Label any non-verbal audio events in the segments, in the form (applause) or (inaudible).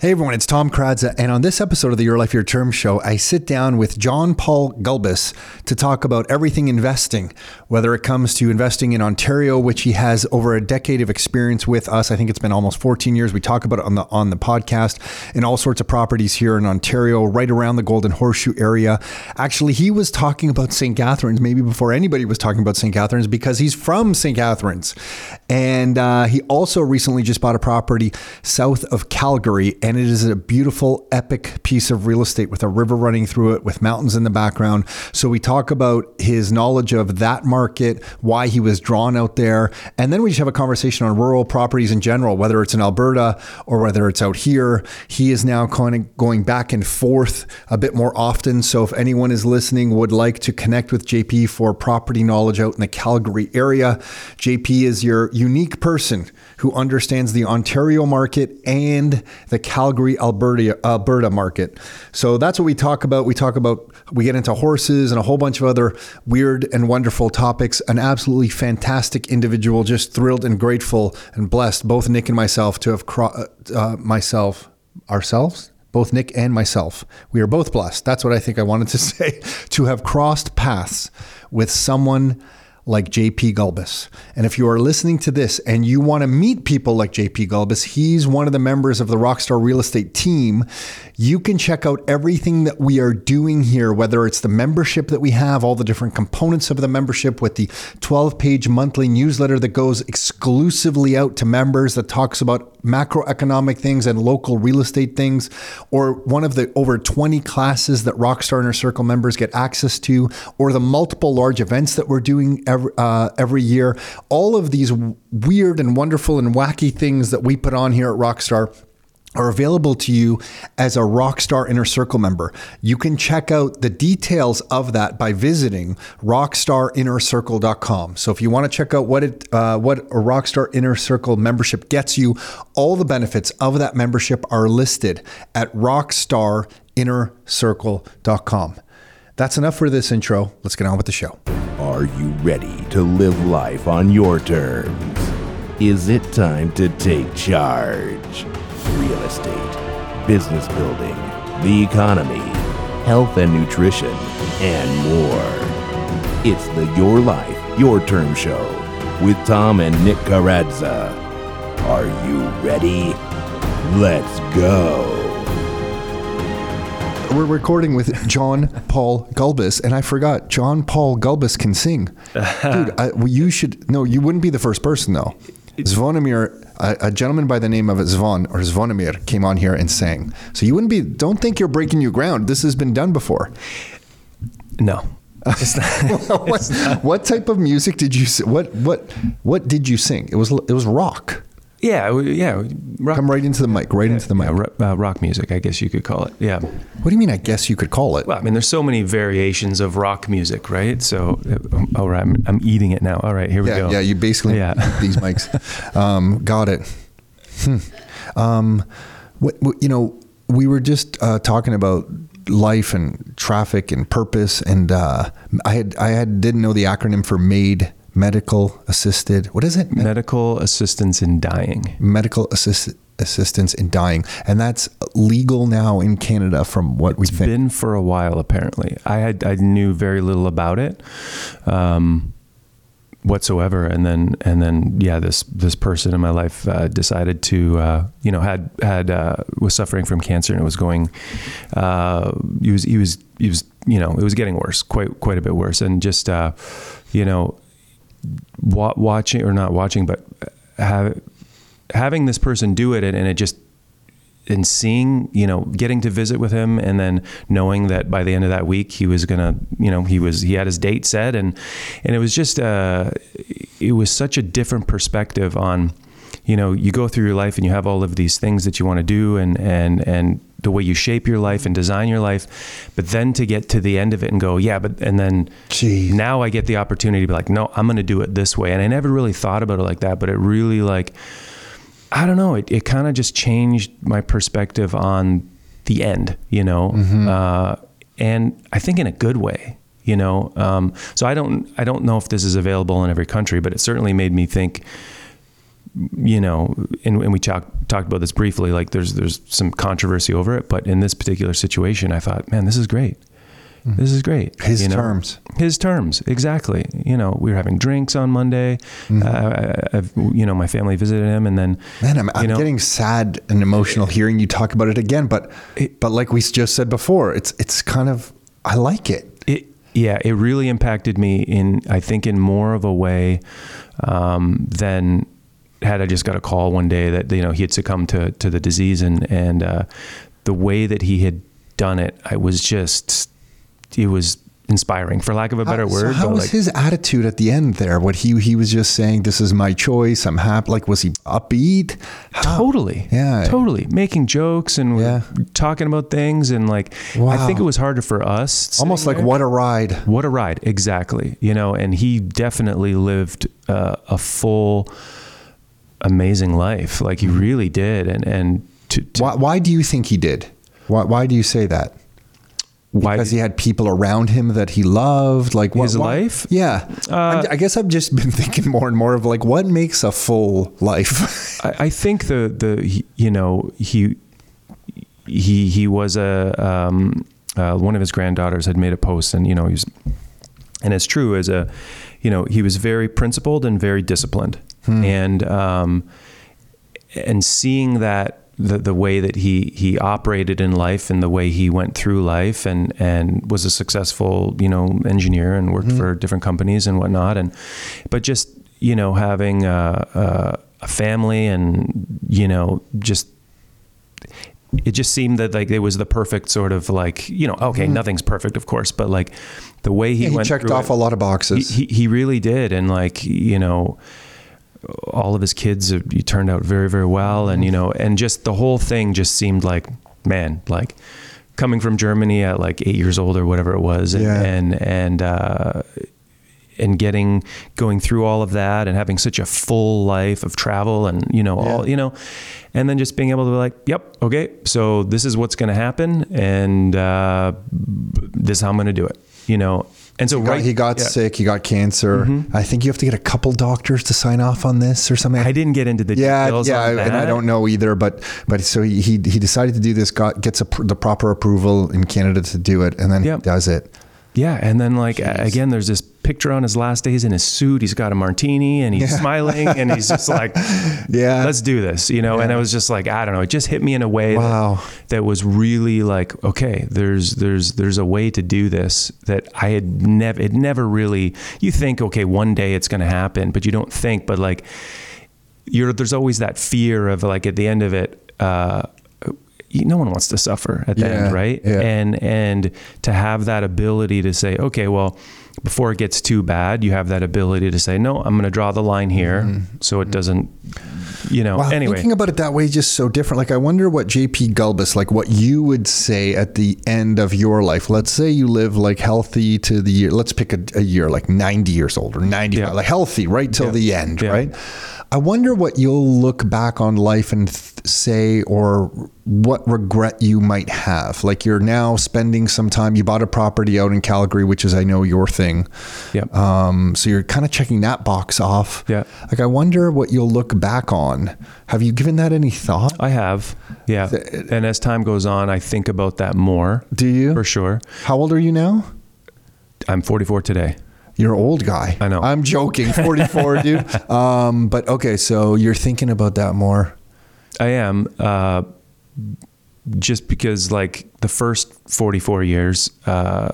Hey everyone, it's Tom Karadza, and on this episode of the Your Life Your Term show, I sit down with John Paul Gulbis to talk about everything investing, whether it comes to investing in Ontario, which he has over a decade of experience with us. I think it's been almost 14 years. We talk about it on the on the podcast in all sorts of properties here in Ontario, right around the Golden Horseshoe area. Actually, he was talking about St. Catharines maybe before anybody was talking about St. Catharines because he's from St. Catharines, and uh, he also recently just bought a property south of Calgary and it is a beautiful, epic piece of real estate with a river running through it, with mountains in the background. So we talk about his knowledge of that market, why he was drawn out there, and then we just have a conversation on rural properties in general, whether it's in Alberta or whether it's out here. He is now kind of going back and forth a bit more often. So if anyone is listening would like to connect with JP for property knowledge out in the Calgary area, JP is your unique person who understands the Ontario market and the Calgary, Alberta, Alberta market. So that's what we talk about. We talk about, we get into horses and a whole bunch of other weird and wonderful topics. An absolutely fantastic individual, just thrilled and grateful and blessed, both Nick and myself, to have cro- uh, myself, ourselves, both Nick and myself. We are both blessed. That's what I think I wanted to (laughs) say to have crossed paths with someone like JP Gulbis. And if you are listening to this and you want to meet people like JP Gulbis, he's one of the members of the Rockstar Real Estate team. You can check out everything that we are doing here, whether it's the membership that we have, all the different components of the membership with the 12 page monthly newsletter that goes exclusively out to members that talks about macroeconomic things and local real estate things, or one of the over 20 classes that Rockstar Inner Circle members get access to, or the multiple large events that we're doing every, uh, every year. All of these weird and wonderful and wacky things that we put on here at Rockstar are available to you as a Rockstar Inner Circle member. You can check out the details of that by visiting rockstarinnercircle.com. So if you want to check out what it uh, what a Rockstar Inner Circle membership gets you, all the benefits of that membership are listed at rockstarinnercircle.com. That's enough for this intro. Let's get on with the show. Are you ready to live life on your terms? Is it time to take charge? Real estate, business building, the economy, health and nutrition, and more. It's the Your Life, Your Term Show with Tom and Nick Karadza. Are you ready? Let's go. We're recording with John Paul Gulbis, and I forgot John Paul Gulbis can sing. (laughs) Dude, I, well, you should no, you wouldn't be the first person though. Zvonimir, a, a gentleman by the name of Zvon or Zvonimir, came on here and sang. So you wouldn't be. Don't think you're breaking new ground. This has been done before. No. It's not, (laughs) what, what type of music did you? What what what did you sing? It was it was rock. Yeah, yeah. Rock, Come right into the mic. Right into the mic. yeah, uh, rock music, I guess you could call it. Yeah. What do you mean? I guess you could call it. Well, I mean, there's so many variations of rock music, right? So, uh, all right, I'm, I'm eating it now. All right, here we yeah, go. yeah. You basically Yeah. these (laughs) mics. Um, got it. Hmm. Um, what, what, you know, we were just uh, talking about life and traffic and purpose, and uh, I had I had didn't know the acronym for MAID, medical assisted. What is it? Medical assistance in dying. medical assist, assistance in dying, and that's legal now in Canada, from what we think. Been for a while, apparently. I had I knew very little about it. Um, whatsoever and then and then yeah this this person in my life uh, decided to uh, you know had had uh, was suffering from cancer and it was going uh, he was he was he was you know it was getting worse quite quite a bit worse and just uh, you know wa- watching or not watching but have, having this person do it and, and it just and seeing, you know, getting to visit with him and then knowing that by the end of that week he was gonna, you know, he was he had his date set and and it was just uh it was such a different perspective on, you know, you go through your life and you have all of these things that you want to do and and and the way you shape your life and design your life, but then to get to the end of it and go, yeah, but and then Jeez. now I get the opportunity to be like, no, I'm going to do it this way. And I never really thought about it like that, but it really like, I don't know, it, it kind of just changed my perspective on the end, you know, uh, and I think in a good way, you know. Um, so I don't, I don't know if this is available in every country, but it certainly made me think you know, and, and we talked talked about this briefly. Like, there's there's some controversy over it, but in this particular situation, I thought, man, this is great. This is great. Mm-hmm. His you know? terms. His terms, exactly. You know, we were having drinks on Monday. Mm-hmm. Uh, I, I've, you know, my family visited him, and then Man, I'm, I'm know, getting sad and emotional hearing you talk about it again. But but like we just said before, it's it's kind of I like it. it yeah it really impacted me in i think in more of a way um, than had i just got a call one day that you know he had succumbed to to the disease and and uh, the way that he had done it i was just it was inspiring for lack of a better word So how was like, his attitude at the end there? What he he was just saying, "This is my choice. I'm happy." Like was he upbeat? How- Totally. Yeah. Totally. Making jokes and Yeah. talking about things and like I think it was harder for us. Almost like there. what a ride. What a ride, exactly. You know, and he definitely lived uh, a full, amazing life. Like he Mm-hmm. really did. And and to, to Why, why do you think he did? Why, why do you say that? why Because he had people around him that he loved. Like what, His why- life? Yeah. Uh, I'm- guess I've just been (laughs) thinking more and more of like what makes a full life. (laughs) I, I think the the you know he he he was a um, uh, one of his granddaughters had made a post and you know he's and it's true as a you know he was very principled and very disciplined Hmm. and um, and seeing that the the way that he he operated in life and the way he went through life and and was a successful you know engineer and worked hmm. for different companies and whatnot. And but just you know having a, a, a family and you know just it just seemed that like it was the perfect sort of like you know okay hmm. nothing's perfect of course but like the way he he went checked off it- a lot of he, boxes. he, he really did. And like you know all of his kids have, he turned out very very well. And you know and just the whole thing just seemed like man like coming from Germany at like eight years old or whatever it was and Yeah. and, and uh and getting going through all of that and having such a full life of travel and you know all you know and then just being able to be like yep okay so this is what's going to happen and uh this is how i'm going to do it you know and so He got, he got yeah. Mm-hmm. sick. He got cancer. I think you have to get a couple doctors to sign off on this or something. I didn't get into the yeah, details yeah, on that. and I don't know either. But but so he he, decided to do this. Got gets a, pr- the proper approval in Canada to do it, and then Yep. he does it. Yeah, and then like a- again, there's this picture on his last days in his suit. He's got a martini and he's Yeah. smiling and he's just (laughs) like, Yeah. let's do this," you know. And I was just like, I don't know, it just hit me in a way Wow. that, that was really like, okay, there's there's there's a way to do this that I had never it never really. You think, okay, one day it's going to happen, but you don't think, but like, you're there's always that fear of like at the end of it. Uh, no one wants to suffer at the Yeah, end, right? yeah. And and to have that ability to say, okay, well, before it gets too bad, you have that ability to say, no, I'm going to draw the line here, so it doesn't, you know. Mm-hmm. Wow, anyway, thinking about it that way is just so different. Like, I wonder what JP Gulbis, like, what you would say at the end of your life. Let's say you live like healthy to the year. Let's pick a, a year, like 90 years old or 95, Yeah. like healthy right till Yeah. the end, Yeah. right? I wonder what you'll look back on life and th- say, or what regret you might have. Like, you're now spending some time. You bought a property out in Calgary, which is, I know, your thing. Yep. Um, so you're kind of checking that box off. Yeah. Like, I wonder what you'll look back on. Have you given that any thought? I have, yeah. And as time goes on, I think about that more. Do you? For sure. How old are you now? I'm 44 today. You're an old guy. I know. I'm joking. 44, (laughs) dude. Um, but okay, so you're thinking about that more. I am. Uh, just because, like, the first 44 years, uh,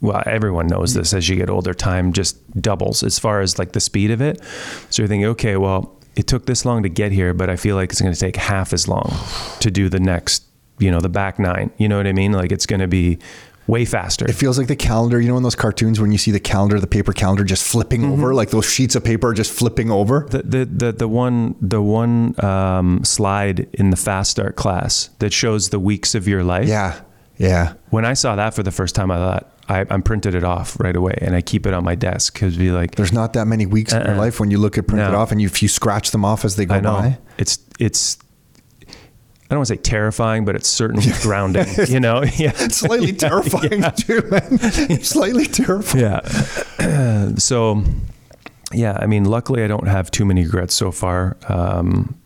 well, everyone knows this as you get older, time just doubles as far as like the speed of it. So you're thinking, okay, well, it took this long to get here, but I feel like it's going to take half as long to do the next, you know, the back nine. You know what I mean? Like, it's going to be way faster. It feels like the calendar. You know, in those cartoons when you see the calendar, the paper calendar just flipping Mm-hmm. over, like those sheets of paper are just flipping over. The, the the the one the one um, slide in the fast start class that shows the weeks of your life. Yeah, yeah. When I saw that for the first time, I thought I, I printed it off right away and I keep it on my desk because be like There's not that many weeks in your Uh-uh. life when you look at printed No. off and you, if you scratch them off as they go I know by. it's it's don't want to say terrifying, but it's certainly grounding. You know, (laughs) yeah, It's slightly (laughs) terrifying too, man. (laughs) Slightly terrifying. yeah. (clears throat) so yeah, I mean, luckily I don't have too many regrets so far. Um,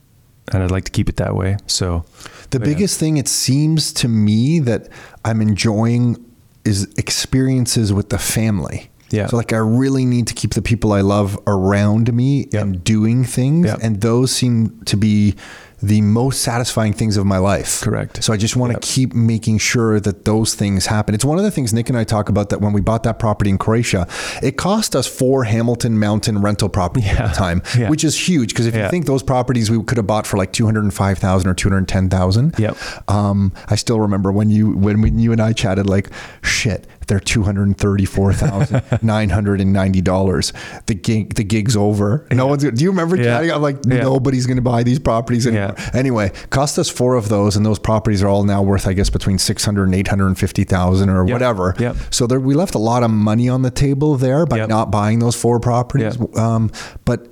and I'd like to keep it that way. So The yeah. biggest thing it seems to me that I'm enjoying is experiences with the family. Yeah. So like I really need to keep the people I love around me Yep. and doing things Yep. and those seem to be the most satisfying things of my life. Correct. So I just want Yep. to keep making sure that those things happen. It's one of the things Nick and I talk about that when we bought that property in Croatia, it cost us four Hamilton Mountain rental properties at the time, (laughs) Yeah. which is huge because if you think those properties we could have bought for like 205,000 or 210,000. Yep. Um, I still remember when you when, when you and I chatted like shit they're two hundred thirty four thousand nine hundred and ninety dollars. The gig the gig's over. No one's. Gonna, do you remember Yeah. I'm like Yeah. nobody's going to buy these properties anymore. Yeah. Anyway, cost us four of those, and those properties are all now worth I guess between six hundred and eight hundred and fifty thousand or Yep. whatever. Yep. So there, we left a lot of money on the table there by Yep. not buying those four properties. Um, but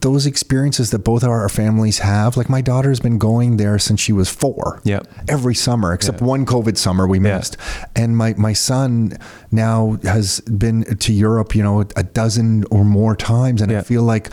those experiences that both our families have, like my daughter's been going there since she was four. Yep. Every summer, except Yeah. one COVID summer we Yeah. missed. And my, my son now has been to Europe, you know, a dozen or more times. And I feel like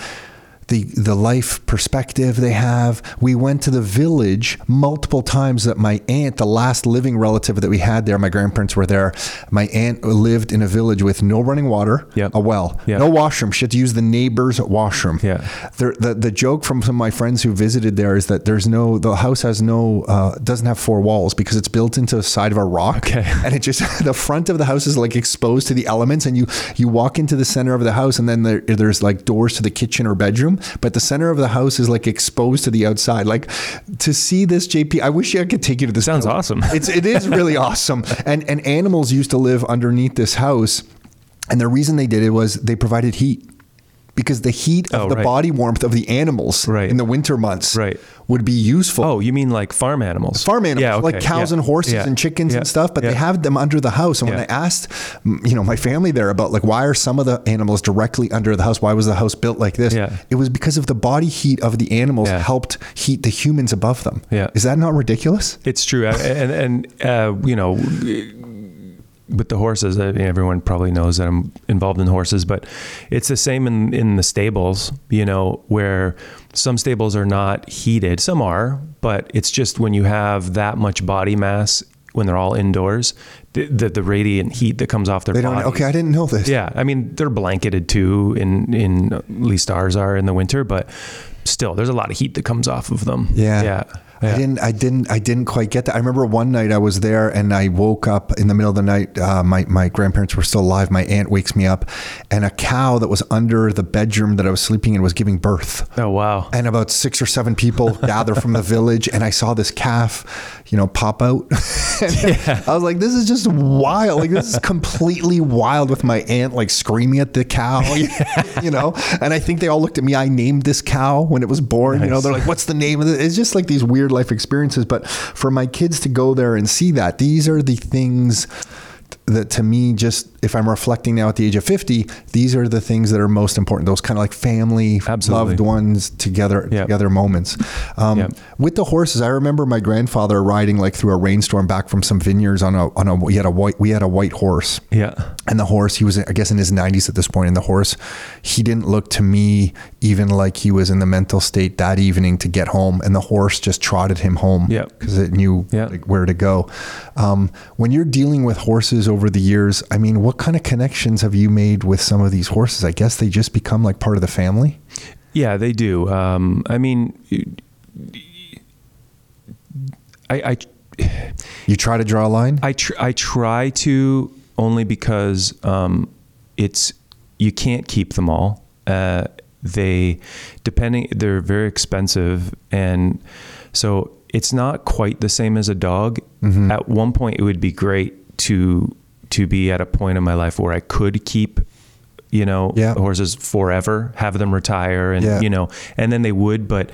the the life perspective they have. We went to the village multiple times that my aunt, the last living relative that we had there, my grandparents were there. My aunt lived in a village with no running water, Yep. a well, Yep. no washroom. She had to use the neighbor's washroom. Yeah. The, the the joke from some of my friends who visited there is that there's no the house has no uh, doesn't have four walls because it's built into the side of a rock. Okay. (laughs) And it just (laughs) the front of the house is like exposed to the elements, and you you walk into the center of the house, and then there, there's like doors to the kitchen or bedroom, but the center of the house is like exposed to the outside. Like to see this, JP, I wish I could take you to this. Sounds building. awesome. It's it is really (laughs) awesome, and and animals used to live underneath this house, and the reason they did it was they provided heat. Because the heat of Oh, the right. body warmth of the animals Right. in the winter months Right. would be useful Oh, you mean like farm animals? farm animals Yeah, like cows Yeah. and horses Yeah. and chickens and stuff but they have them under the house and when i asked you know my family there about like why are some of the animals directly under the house why was the house built like this Yeah. it was because of the body heat of the animals helped heat the humans above them Yeah. is that not ridiculous It's true, I- and and uh, you know, with the horses, I mean, everyone probably knows that I'm involved in horses, but it's the same in in the stables. You know, where some stables are not heated, some are, but it's just when you have that much body mass when they're all indoors, the the, the radiant heat that comes off their they don't bodies. okay i didn't know this Yeah, I mean they're blanketed too. In in at least ours are in the winter, but still, there's a lot of heat that comes off of them. Yeah. yeah. I didn't. I didn't. I didn't quite get that. I remember one night I was there and I woke up in the middle of the night. Uh, my my grandparents were still alive. My aunt wakes me up, and a cow that was under the bedroom that I was sleeping in was giving birth. Oh wow. And about six or seven people (laughs) gather from the village, and I saw this calf, you know, pop out. (laughs) And I was like, "This is just wild! Like this is (laughs) completely wild." With my aunt like screaming at the cow, (laughs) you know. And I think they all looked at me. I named this cow when it was born. You know, they're like, "What's the name of it?" It's just like these weird life experiences. But for my kids to go there and see that, these are the things that to me just if i'm reflecting now at the age of 50 these are the things that are most important those kind of like family Absolutely. loved ones together Yep. together moments um, Yep. with the horses i remember my grandfather riding like through a rainstorm back from some vineyards on a on a we had a white we had a white horse Yeah. and the horse he was i guess in his 90s at this point and the horse he didn't look to me even like he was in the mental state that evening to get home and the horse just trotted him home Yep. because it knew Yep. like, where to go um, when you're dealing with horses over the years i mean what kind of connections have you made with some of these horses i guess they just become like part of the family Yeah, they do. Um, I mean, I, I, you try to draw a line I, tr- I try to only because um, it's you can't keep them all. Uh, they depending they're very expensive and so it's not quite the same as a dog. Mm-hmm. At one point, it would be great to to be at a point in my life where I could keep you know Yeah. horses forever, have them retire, and Yeah. you know, and then they would, but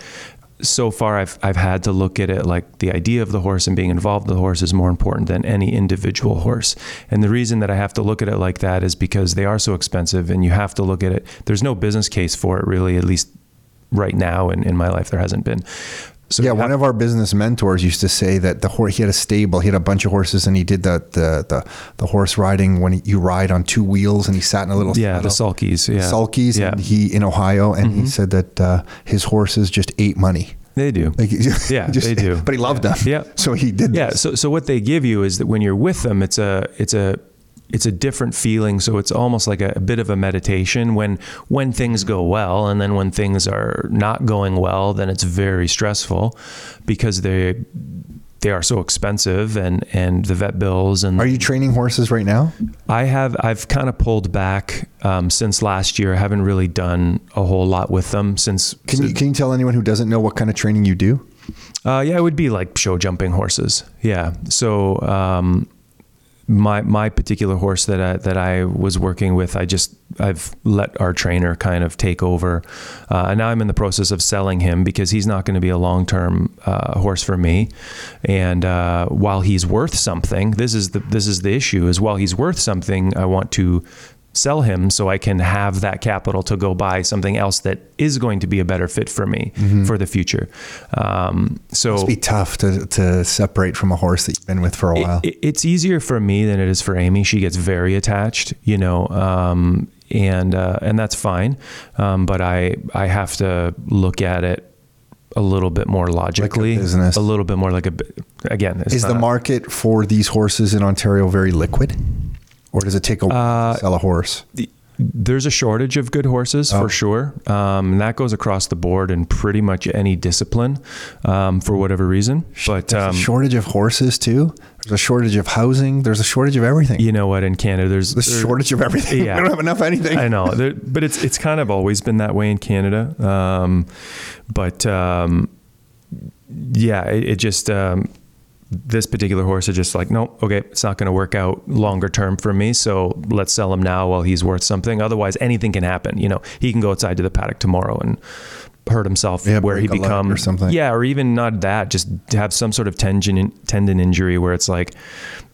so far I've I've had to look at it like the idea of the horse and being involved with the horse is more important than any individual horse. And the reason that I have to look at it like that is because they are so expensive and you have to look at it. There's no business case for it really, at least right now in, in my life there hasn't been. So yeah, one of our business mentors used to say that the horse he had a stable, he had a bunch of horses, and he did the the the, the horse riding when you ride on two wheels, and he sat in a little yeah, the saddle. sulkies. Yeah, sulkies, Yeah, Mm-hmm. and he in Ohio, and he said that uh, his horses just ate money. they do. Like, (laughs) Yeah, just- they do. But he loved them. Yeah. (laughs) So he did. Yeah. this. So so what they give you is that when you're with them, it's a it's a it's a different feeling. So it's almost like a, a bit of a meditation when when things go well, and then when things are not going well, then it's very stressful because they they are so expensive and and the vet bills and Are you training horses right now? I have I've kind of pulled back um, since last year. I haven't really done a whole lot with them since. Can you can you tell anyone who doesn't know what kind of training you do? Uh, yeah, it would be like show jumping horses. Yeah. So um, my my particular horse that I, that I was working with, I just I've let our trainer kind of take over, uh, and now I'm in the process of selling him because he's not going to be a long term uh, horse for me. And uh, while he's worth something, this is the this is the issue: is while he's worth something, I want to sell him so I can have that capital to go buy something else that is going to be a better fit for me for the future. Um, so It'd be tough to, to separate from a horse that you've been with for a while. it, it's easier for me than it is for Amy. She gets very attached, you know, um, and uh, and that's fine. Um, but I I have to look at it a little bit more logically, business. a little bit more like a again. Is the market for these horses in Ontario very liquid, or does it take a while Uh, to sell a horse? there's a shortage of good horses Oh. for sure. Um, and that goes across the board in pretty much any discipline um, for whatever reason. But There's um, a shortage of horses too. There's a shortage of housing. There's a shortage of everything. you know what? In Canada, there's there- shortage of everything. (laughs) Yeah. we don't have enough anything. I know, There- but it's it's kind of always been that way in Canada. Um, but um, yeah, it, it just um, this particular horse is just like, no, okay, it's not going to work out longer term for me. So let's sell him now while he's worth something. Otherwise, anything can happen. You know, he can go outside to the paddock tomorrow and hurt himself Yeah, where he break a leg becomes or something. Yeah, or even not that, just have some sort of tendon tendon injury where it's like.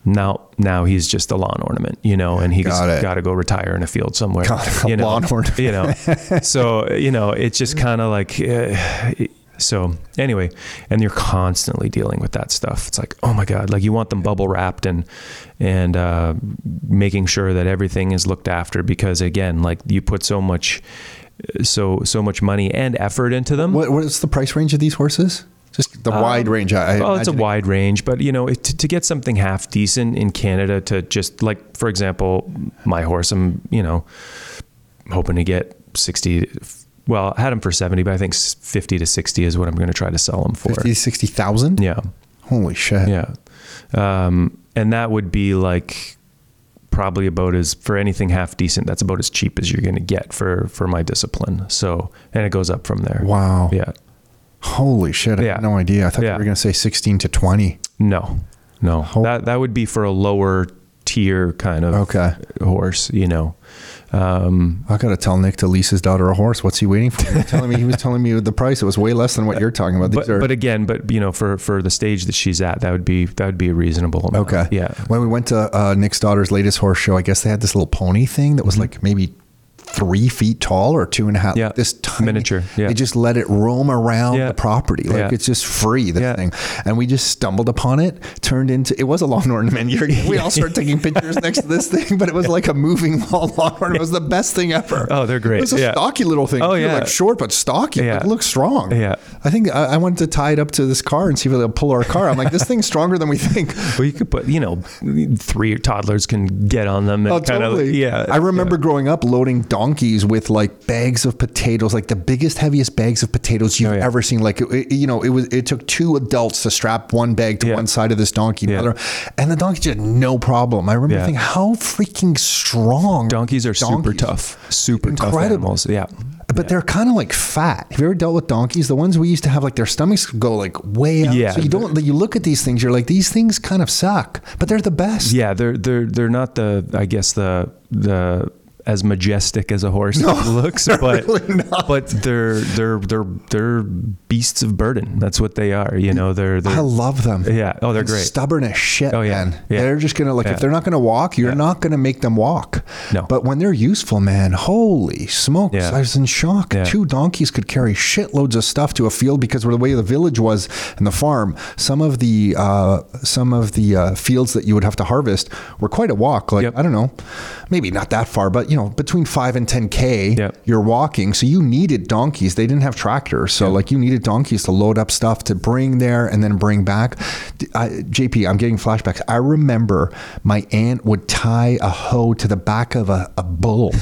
Now, now he's just a lawn ornament, you know, and he's Got got to go retire in a field somewhere. Got a you know, lawn ornament. you know so you know it's just kind of like uh, so anyway and you're constantly dealing with that stuff it's like oh my god like you want them bubble wrapped and and uh, making sure that everything is looked after because again like you put so much so so much money and effort into them What, what's the price range of these horses? Just the wide range. I, I well, it's a wide range, but you know, it, to, to get something half decent in Canada, to just like, for example, my horse, I'm, you know, hoping to get sixty. Well, I had them for seventy, but I think fifty to sixty is what I'm going to try to sell them for. 50, 60,000? Yeah, Holy shit. yeah, um, and that would be like probably about as for anything half decent. That's about as cheap as you're going to get for for my discipline. So, and it goes up from there. Wow. Yeah. Holy shit. I Yeah. had no idea. I thought Yeah. you were going to say 16 to 20. No, no. That that would be for a lower tier kind of Okay. horse, you know. Um, I got to tell Nick to lease his daughter a horse. What's he waiting for? Telling me he was telling me (laughs) the price. It was way less than what you're talking about. These but are but again, but you know, for for the stage that she's at, that would be that would be a reasonable amount. Okay. Yeah. When we went to uh, Nick's daughter's latest horse show, I guess they had this little pony thing that was like maybe three feet tall or two and a half. Yeah. This tiny, Miniature, yeah. They just let it roam around Yeah. the property. Like Yeah. it's just free, this Yeah. thing. And we just stumbled upon it, turned into, it was a lawn ornament. (laughs) We all started taking pictures next to this thing, but it was like a moving (laughs) lawn ornament. It was the best thing ever. Oh, they're great. It was a Yeah. stocky little thing. Oh, too, yeah. Like short, but stocky. Yeah. It looks strong. Yeah. I think I, I wanted to tie it up to this car and see if it'll pull our car. I'm like, this thing's stronger than we think. (laughs) Well, you could put, you know, three toddlers can get on them and Oh, kind totally. of, yeah. I remember growing up loading donkeys with like bags of potatoes, like the biggest, heaviest bags of potatoes you've Oh, yeah. ever seen. Like, it, you know, it was, it took two adults to strap one bag to Yeah. one side of this donkey, Yeah. and the donkey just no problem. I remember thinking, how freaking strong. Donkeys are super tough, super tough Incredible. animals. Yeah. But they're kind of like fat. Have you ever dealt with donkeys? The ones we used to have, like their stomachs go like way out. Yeah. So you don't. You look at these things, you're like, these things kind of suck, but they're the best. Yeah, they're they're they're not the I guess the the as majestic as a horse (laughs) looks, but but they're they're they're they're beasts of burden. That's what they are. You know, they're I they're love them. yeah. Oh, they're great. Stubborn as shit, Oh, yeah. man. Yeah. They're just gonna like Yeah. if they're not gonna walk, you're Yeah. not gonna make them walk. No. But when they're useful, man, holy smokes! Yeah. I was in shock. Two donkeys could carry shitloads of stuff to a field because of the way the village was and the farm. Some of the uh, some of the uh, fields that you would have to harvest were quite a walk. Like Yep. I don't know, maybe not that far, but you know, between five and ten k, Yep. you're walking. So you needed donkeys. They didn't have tractors, so like you needed donkeys to load up stuff to bring there and then bring back. I, JP, I'm getting flashbacks. I remember my aunt would tie a hoe to the back of a, a bull,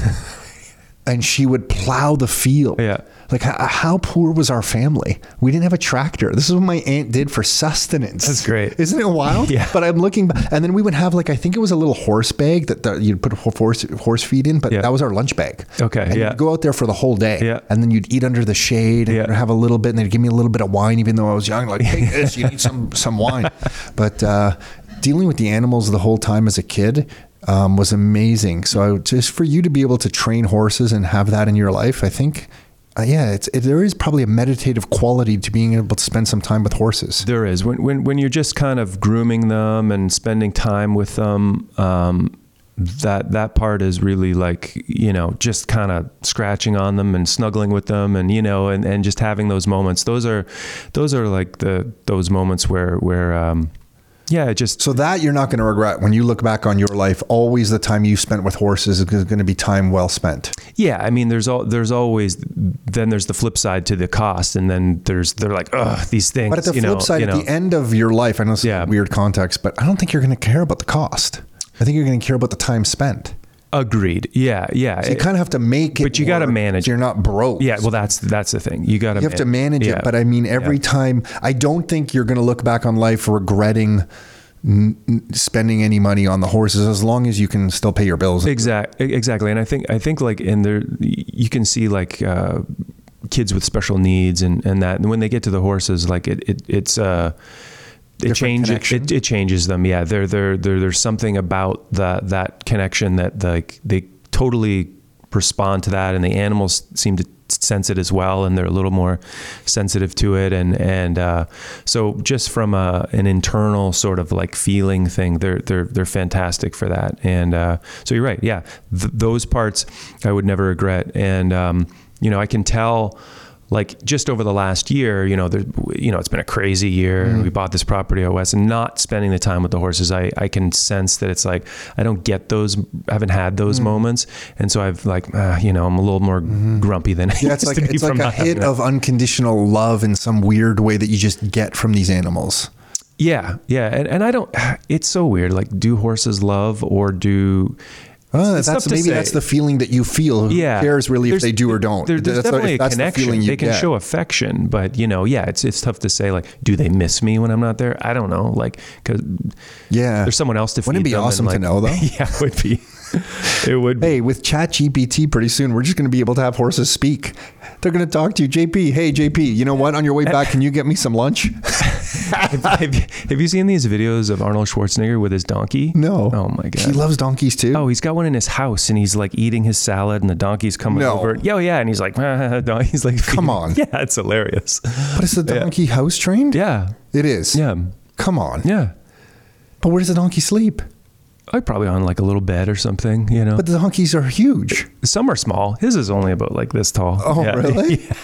(laughs) and she would plow the field. Yeah. Like how, how poor was our family? We didn't have a tractor. This is what my aunt did for sustenance. That's great. Isn't it wild? (laughs) Yeah. But I'm looking back, and then we would have like I think it was a little horse bag that the, you'd put horse horse feed in, but Yeah. that was our lunch bag. Okay, And yeah. You'd go out there for the whole day. Yeah. And then you'd eat under the shade and Yeah. have a little bit, and they'd give me a little bit of wine, even though I was young. Like, take (laughs) this, you need some some wine. But uh, dealing with the animals the whole time as a kid. Um, was amazing. So just for you to be able to train horses and have that in your life, I think, uh, yeah, it's it, there is probably a meditative quality to being able to spend some time with horses. There is when when when you're just kind of grooming them and spending time with them. Um, that that part is really like you know just kind of scratching on them and snuggling with them and you know and, and just having those moments those are those are like the those moments where where um yeah it just So that you're not going to regret when you look back on your life. Always the time you spent with horses is going to be time well spent. Yeah, I mean, there's all there's always then there's the flip side to the cost, and then there's they're like, ugh, these things. But at the flip know, side, you at the end of your life, I know it's Yeah. weird context, but I don't think you're going to care about the cost. I think you're going to care about the time spent. Agreed. Yeah, yeah. So you kind of have to make it. But you gotta manage so You're not broke. yeah, well, that's that's the thing. You got to you have to manage it. But I mean, every time, I don't think you're going to look back on life regretting n- spending any money on the horses as long as you can still pay your bills. Exactly. exactly. And I think I think like in there, you can see like uh, kids with special needs and and that. And when they get to the horses, like it, it it's uh. It changes. It, it changes them. Yeah, there, there, there. There's something about that that connection that like they totally respond to that, and the animals seem to sense it as well, and they're a little more sensitive to it. And and uh, so just from a, an internal sort of like feeling thing, they're they're they're fantastic for that. And uh, so you're right. Yeah, Th- those parts I would never regret. And um, you know, I can tell like just over the last year, you know, there, you know, it's been a crazy year. Mm-hmm. We bought this property OS and not spending the time with the horses, I, I can sense that it's like I don't get those, I haven't had those Mm-hmm. moments, and so I've like, uh, you know, I'm a little more grumpy than I Yeah, it's like it's like a hit of unconditional love in some weird way that you just get from these animals. yeah, yeah, and and I don't. (sighs) It's so weird. Like, do horses love or do? Oh, It's that's maybe that's the feeling that you feel. Who yeah. cares really if they do or don't? There, there's That's definitely a that's the connection. you They can get. show affection, but you know, yeah, it's it's tough to say. Like, do they miss me when I'm not there? I don't know. Like, because Yeah. there's someone else to. Wouldn't it be awesome to know, though? (laughs) yeah, it would be. It would. be. Hey, with ChatGPT, pretty soon we're just going to be able to have horses speak. They're going to talk to you, JP. Hey, JP, you know what? On your way back, can you get me some lunch? have, have, have you seen these videos of Arnold Schwarzenegger with his donkey? No. Oh my god. He loves donkeys too. Oh, he's got one in his house, and he's like eating his salad, and the donkey's coming No. over. Yeah, oh, yeah, and he's like, (laughs) he's like, Come on. yeah, it's hilarious. but is the donkey house trained? Yeah, It is. yeah, Come on. yeah. But where does the donkey sleep? Like probably on like a little bed or something, you know. But the donkeys are huge. Some are small. His is only about like this tall. Oh, Yeah. really? (laughs)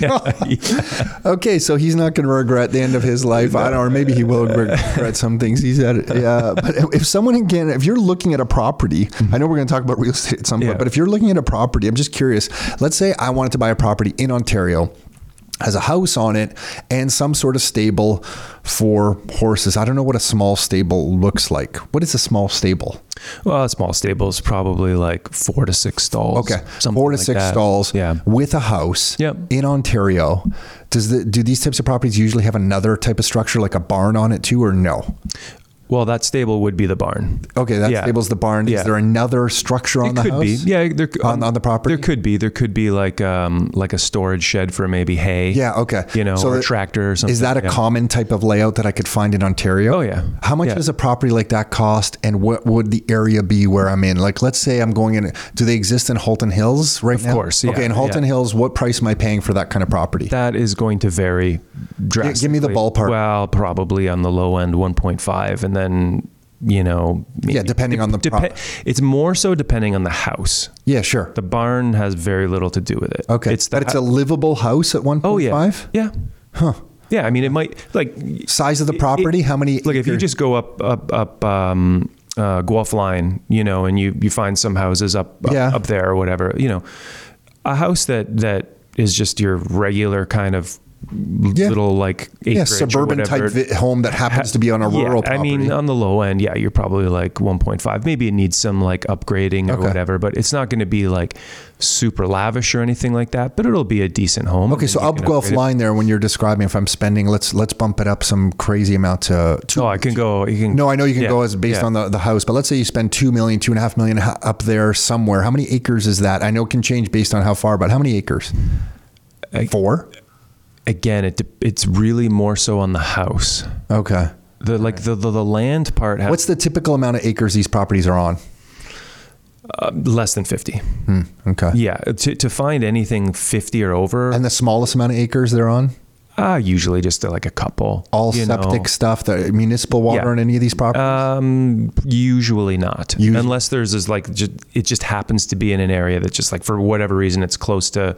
Yeah. (laughs) Oh yeah. Okay, so he's not going to regret the end of his life. I don't or maybe he will regret some things he's had. Yeah, but if someone again, if you're looking at a property, I know we're going to talk about real estate at some point, Yeah. but if you're looking at a property, I'm just curious. Let's say I wanted to buy a property in Ontario. Has a house on it and some sort of stable for horses. I don't know what a small stable looks like. What is a small stable? Well, a small stable is probably like four to six stalls. Okay, four to like six that. stalls. Yeah. with a house. Yep. in Ontario. Does the do these types of properties usually have another type of structure like a barn on it too, or no? Well, that stable would be the barn. Okay, that Yeah. stable's the barn. Yeah. Is there another structure on it the could house? be. Yeah, there, On- on the property? There could be. There could be like um like a storage shed for maybe hay. Yeah, okay. You know, So or a tractor or something. Is that a yeah. common type of layout that I could find in Ontario? Oh, yeah. How much does a property like that cost, and what would the area be where I'm in? Like, let's say I'm going in. Do they exist in Halton Hills right Of now? course, yeah, Okay, in Halton. Hills, what price am I paying for that kind of property? That is going to vary drastically. give me the ballpark. Well, probably on the low end, 1.5, and then you know, Yeah, depending on the pro- It's more so depending on the house. yeah, sure. The barn has very little to do with it. Okay, it's that it's a livable house at 1.5. oh yeah, yeah, huh? Yeah, I mean, it might like Size of the it- property? How many? Look, if you just go up up up um, uh, Guelph line, you know, and you you find some houses up up, Yeah. up there or whatever, you know, a house that that is just your regular kind of Yeah. little like yeah, suburban type vi- home that happens to be on a Yeah, rural property. I mean, on the low end, yeah, you're probably like 1.5. Maybe it needs some like upgrading or Okay. whatever, but it's not going to be like super lavish or anything like that. But it'll be a decent home. Okay, so you up can Guelph it. line there, when you're describing, if I'm spending, let's let's bump it up some crazy amount to. to Oh, I can go. You can. no, I know you can yeah, go as based on the, the house, but let's say you spend two million, two and a half million up there somewhere. How many acres is that? I know it can change based on how far, but how many acres? I- Four. Again, it it's really more so on the house. Okay. The like the the, the land part has What's the typical amount of acres these properties are on? uh, less than 50. Hmm, okay. Yeah, to to find anything 50 or over, And the smallest amount of acres they're on? uh, usually just uh, like a couple. All septic know. stuff, the municipal water Yeah. on any of these properties? Um, usually not, unless there's this like just, it just happens to be in an area that just like for whatever reason it's close to,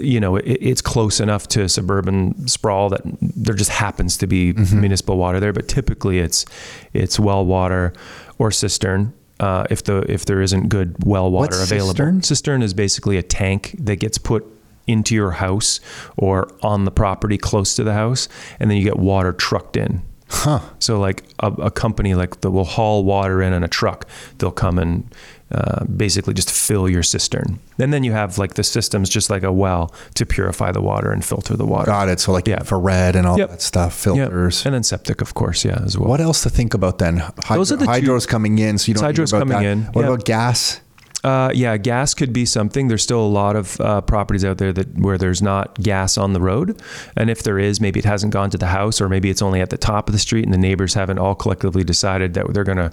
you know, it, it's close enough to suburban sprawl that there just happens to be Mm-hmm. municipal water there. But typically it's it's well water or cistern. Uh, if the if there isn't good well water What's available, cistern? cistern is basically a tank that gets put into your house or on the property close to the house, and then you get water trucked in. huh. So like a, a company like that will haul water in in a truck. They'll come and uh, basically just fill your cistern, and then you have like the systems just like a well to purify the water and filter the water. Got it. So like Yeah. infrared and all Yep. that stuff, Yep. filters. and then septic, of course, yeah, as well. What else to think about then? Hydro, Those are the two- hydro's coming in, so you don't Hydro's coming that. in, What yeah. about gas? Uh, yeah, gas could be something. There's still a lot of uh, properties out there that where there's not gas on the road, and if there is, maybe it hasn't gone to the house, or maybe it's only at the top of the street, and the neighbors haven't all collectively decided that they're going to,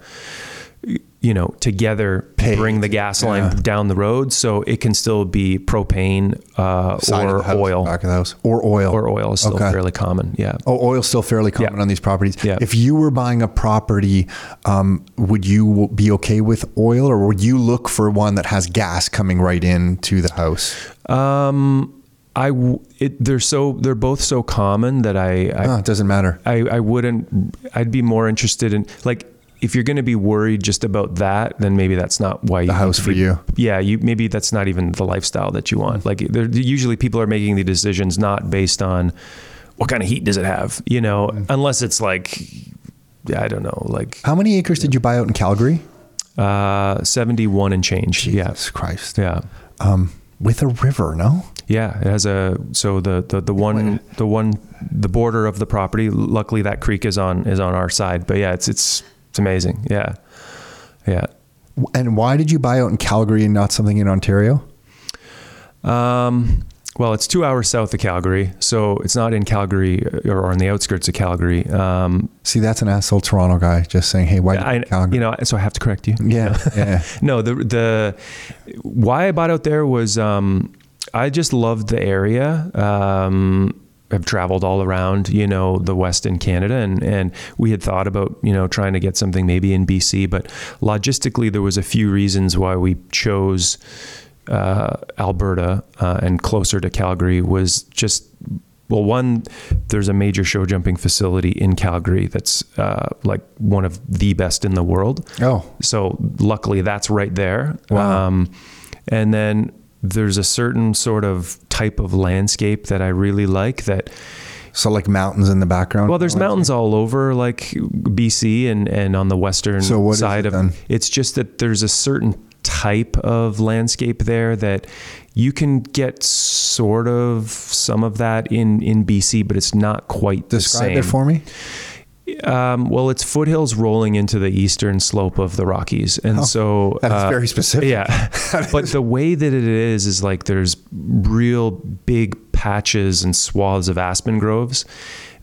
you know, together Pay bring the gas line yeah. down the road. So it can still be propane uh, or house, oil, back of the house, or oil, or oil is still Okay. fairly common. Yeah. Oh, oil's still fairly common Yeah. on these properties. Yeah. If you were buying a property, um, would you be okay with oil, or would you look for one that has gas coming right into the house? Um, I it, they're so they're both so common that I I, Ah, it doesn't matter. I, I wouldn't i'd be more interested in like if you're going to be worried just about that then maybe that's not why you The house for be- you. yeah you maybe that's not even the lifestyle that you want like they're, usually people are making the decisions not based on what kind of heat does it have you know unless it's like i don't know like How many acres did you buy out in Calgary? uh 71 and change yeah Jesus Christ. yeah Um, with a river, no? Yeah, it has a so the the, the one the one the border of the property. Luckily, that creek is on is on our side. But yeah, it's it's it's amazing. Yeah, yeah. And why did you buy out in Calgary and not something in Ontario? Um, well, it's two hours south of Calgary, so it's not in Calgary or on the outskirts of Calgary. Um, See, that's an asshole Toronto guy just saying, "Hey, why did I, Calgary?" you know, so I have to correct you. yeah, yeah. (laughs) no, the the why I bought out there was um, I just loved the area. Um, I've traveled all around, you know, the Western Canada, and and we had thought about you know trying to get something maybe in BC, but logistically there was a few reasons why we chose uh, Alberta uh, and closer to Calgary was just well, one, there's a major show jumping facility in Calgary that's uh, like one of the best in the world. Oh, So luckily that's right there. Wow. Um, and then there's a certain sort of type of landscape that I really like that so like mountains in the background. well there's mountains all over like BC and and on the western So side it of then? it's just that there's a certain type of landscape there that you can get sort of some of that in in BC but it's not quite Describe the it same. for me. Um, well, it's foothills rolling into the eastern slope of the Rockies, and so Oh, that is uh, very specific. Yeah, (laughs) (laughs) but the way that it is is like there's real big patches and swaths of aspen groves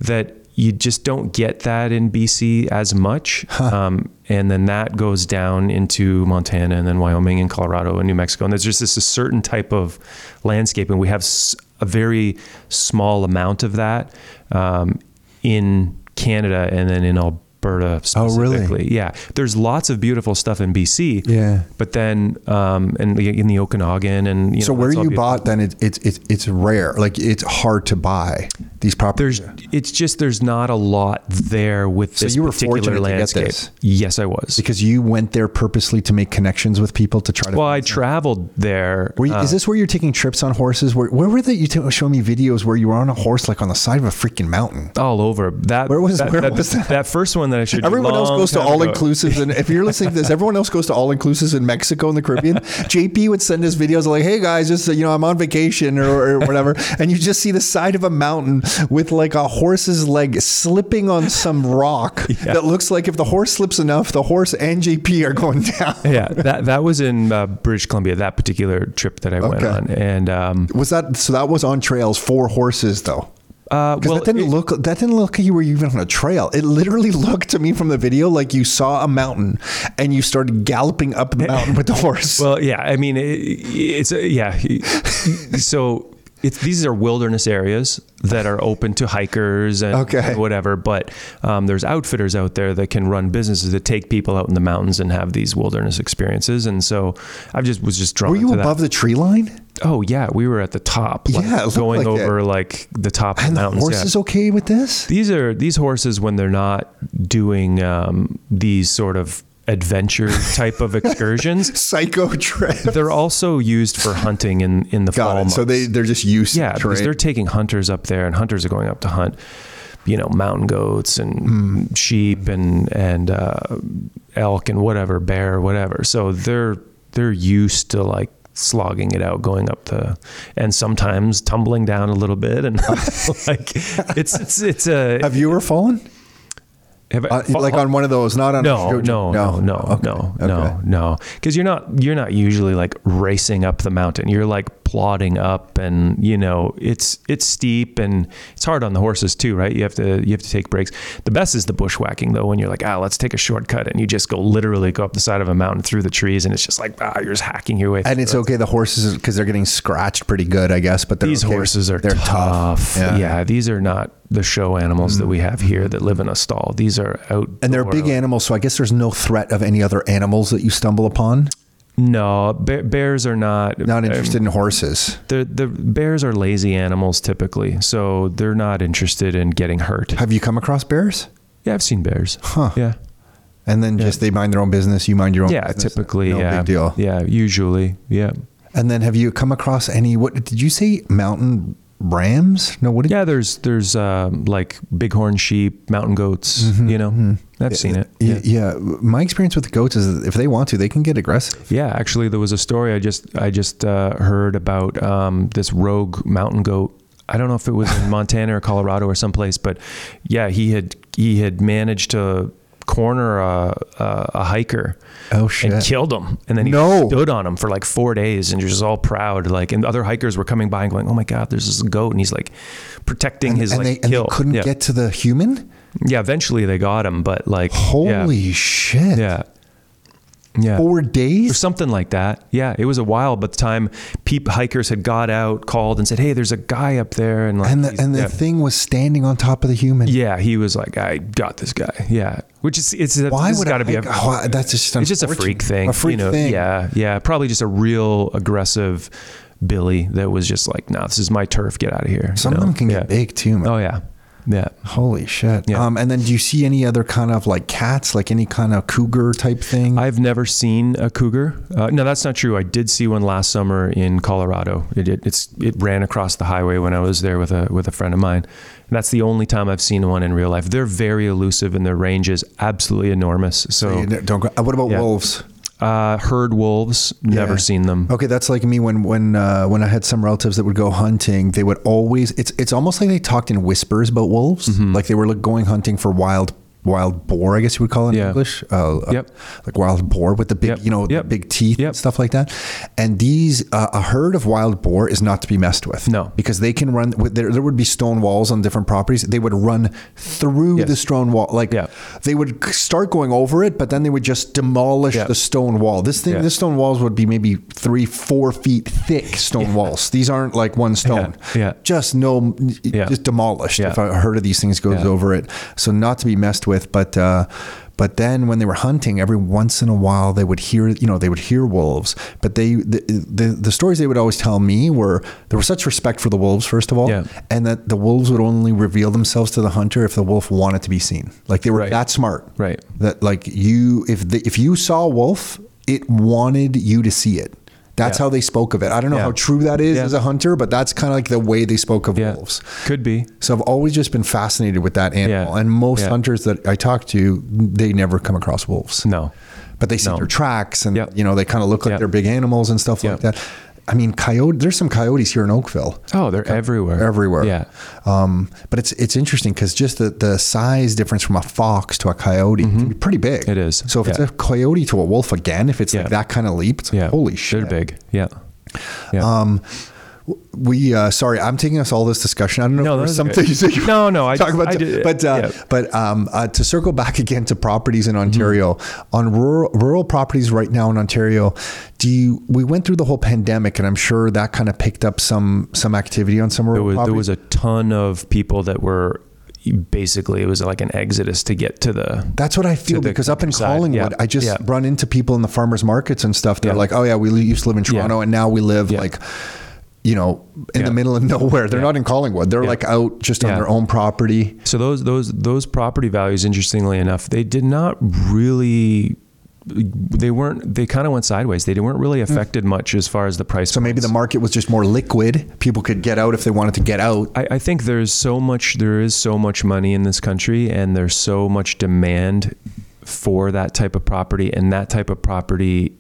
that you just don't get that in BC as much. Um, and then that goes down into Montana and then Wyoming and Colorado and New Mexico. And there's just this a certain type of landscape, and we have s- a very small amount of that um, in Canada and then in Alberta Oh, really? specifically. Yeah, there's lots of beautiful stuff in BC. Yeah. But then, um, and the- in the Okanagan and you so where you bought then it, it's it's it's rare. Like it's hard to buy these properties. There's, it's just there's not a lot there with So this you were particular fortunate to get landscape. this? Yes, I was. because you went there purposely to make connections with people to try to. well, I traveled there. Were you, uh, is this where you're taking trips on horses? Where, where were they? You t- show me videos where you were on a horse, like on the side of a freaking mountain. all over that? Where was- that, where that, was that? first one that I you Everyone else goes to all ago. inclusives, and if you're listening to this, everyone else goes to all inclusives in Mexico and the Caribbean. (laughs) JP would send us videos like, "Hey guys, just you know, I'm on vacation or, or whatever," (laughs) and you just see the side of a mountain with like a horse's leg slipping on some rock (laughs) that looks like if the horse slips enough, the horse and JP are going down. Yeah, that that was in uh, British Columbia. That particular trip that I went Okay. on, and um, Was that so? That was on trails for horses, though. Uh, Because well, that didn't it- look that didn't look like you were even on a trail. It literally (laughs) looked to me from the video like you saw a mountain and you started galloping up the (laughs) mountain with the horse. Well, yeah, I mean, it, it's yeah. so it's these are wilderness areas that are open to hikers and, Okay. and whatever. But um, there's outfitters out there that can run businesses that take people out in the mountains and have these wilderness experiences. And so I just was just drawn. were you to that. above the tree line? Oh yeah, we were at the top. like, Yeah, it going like it. over like the top of And the the mountains. horse yeah. okay with this? These are these horses when they're not doing um, these sort of adventure (laughs) type of excursions. Psycho trip. They're also used for hunting in in the fall it. months. So they they're just used yeah, because they're taking hunters up there, and hunters are going up to hunt, you know, mountain goats and sheep and and uh, elk and whatever, bear, whatever. So they're they're used to like slogging it out going up the and sometimes tumbling down a little bit and (laughs) like it's it's it's a Have you ever fallen? Have I- Uh, like on one of those, not on no, a no, no, no, Okay. no, Okay. no, no. Because you're not you're not usually like racing up the mountain. You're like plodding up, and you know it's it's steep and it's hard on the horses too, right? You have to you have to take breaks. The best is the bushwhacking though, when you're like, ah, let's take a shortcut, and you just go literally go up the side of a mountain through the trees, and it's just like ah, you're just hacking your way. And it's okay. The horses because they're getting scratched pretty good, I guess. But These okay. horses are they're tough. Yeah. Mm. Yeah. these are not the show animals that we have here that live in a stall. These are out And they're big animals, so I guess there's no threat of any other animals that you stumble upon. No, bear, bears are not Not um, interested in horses. the the bears are lazy animals typically, so they're not interested in getting hurt. Have you come across bears? Yeah, I've seen bears. Huh. Yeah, And then just they mind their own business, you mind your own. yeah, business. typically, no yeah, big deal. Yeah, usually, yeah, And then have you come across any? What did you say? Mountain rams? No, what did yeah. There's there's um, like bighorn sheep, mountain goats. Mm-hmm, You know, I've seen it. Yeah. yeah, my experience with goats is if they want to, they can get aggressive. Yeah, actually, there was a story I just I just uh, heard about um, this rogue mountain goat. I don't know if it was in (laughs) Montana or Colorado or someplace, but yeah, he had he had managed to corner a, a, a hiker Oh shit. and killed him, and then he No. stood on him for like four days, and just all proud, like, and other hikers were coming by and going, "Oh my god, there's this goat," and he's like protecting his and like they and they couldn't yeah. get to the human. yeah, eventually they got him, but like, yeah. Holy shit! yeah. Yeah. Four or days. something like that. Yeah, it was a while, but the time peep hikers had got out, called, and said, "Hey, there's a guy up there," and like, And the and the yeah. thing was standing on top of the human. yeah, he was like, "I got this guy." Yeah, which is it's Why this would got to I? be a, oh, that's just it's just a freak thing, A freak you know? thing. Yeah, yeah, probably just a real aggressive Billy that was just like, "No, this is my turf. Get out of here." Some you of them can yeah. get big too, man. Oh yeah, yeah. Holy shit! Yeah. Um, and then do you see any other kind of like cats, like any kind of cougar type thing? I've never seen a cougar. Uh, no, that's not true. I did see one last summer in Colorado. It, it it's it ran across the highway when I was there with a with a friend of mine. And that's the only time I've seen one in real life. They're very elusive and their range is absolutely enormous. So You don't go, uh, what about Yeah. wolves? Uh, herd wolves, never Yeah. seen them. Okay, that's like me when when uh, when I had some relatives that would go hunting. They would always it's it's almost like they talked in whispers about wolves, Mm-hmm. like they were like, going hunting for wild wild boar, I guess you would call it in Yeah. English. Uh, uh, Yep. Like wild boar with the big, Yep. you know, the Yep. big teeth and stuff like that. And these, uh, a herd of wild boar is not to be messed with. No. because they can run. There, there would be stone walls on different properties. They would run through Yes. the stone wall. Like Yeah. they would start going over it, but then they would just demolish the stone wall. This thing, Yeah. this stone walls would be maybe three, four feet thick stone walls. These aren't like one stone. Yeah. Just no, just demolished. If a herd of these things goes over it, so not to be messed with. But uh, but then when they were hunting, every once in a while they would hear, you know, they would hear wolves. But they the the, the stories they would always tell me were there was such respect for the wolves first of all, Yeah. and that the wolves would only reveal themselves to the hunter if the wolf wanted to be seen. Like they were Right. that smart, Right. That like you, if the, if you saw a wolf, it wanted you to see it. That's Yeah. how they spoke of it. I don't know Yeah. how true that is Yeah. as a hunter, but that's kind of like the way they spoke of wolves. Could be. So I've always just been fascinated with that animal. And most hunters that I talk to, they never come across wolves. No. But they see No. their tracks and you know, they kind of look like they're big animals and stuff like that. I mean, coyote. There's some coyotes here in Oakville. Oh, they're everywhere. Everywhere. Yeah. Um, but it's it's interesting because just the, the size difference from a fox to a coyote can be pretty big. Mm-hmm. It is. So if it's a coyote to a wolf again, if it's like that kind of leap, it's like, Yeah. holy shit. They're big. Yeah. Yeah. Um, we uh, sorry, I'm taking us all this discussion. I don't know No, if there's that's some things (laughs) you No, no, I talk just- about, I did- but uh, yeah. but um, uh, to circle back (laughs) again to properties in Ontario Mm-hmm. on rural rural properties right now in Ontario. Do you? We went through the whole pandemic, and I'm sure that kind of picked up some some activity on some rural there was there was a ton of people that were basically it was like an exodus to get to the That's what I feel because up in. Collingwood, Yeah. I just Yeah. run into people in the farmers markets and stuff. They're Yeah. like, "Oh yeah, we used to live in. Toronto, and now we live like." You know, in the middle of nowhere. They're Yeah. not in Collingwood. They're Yeah. like out just on their own property. So those those those property values, interestingly enough, they did not really. They weren't. They kind of went sideways. They weren't really affected much as far as the price. Hmm. So maybe the market was just more liquid. People could get out if they wanted to get out. I, I think there's so much. There is so much money in this country, and there's so much demand for that type of property, and that type of property,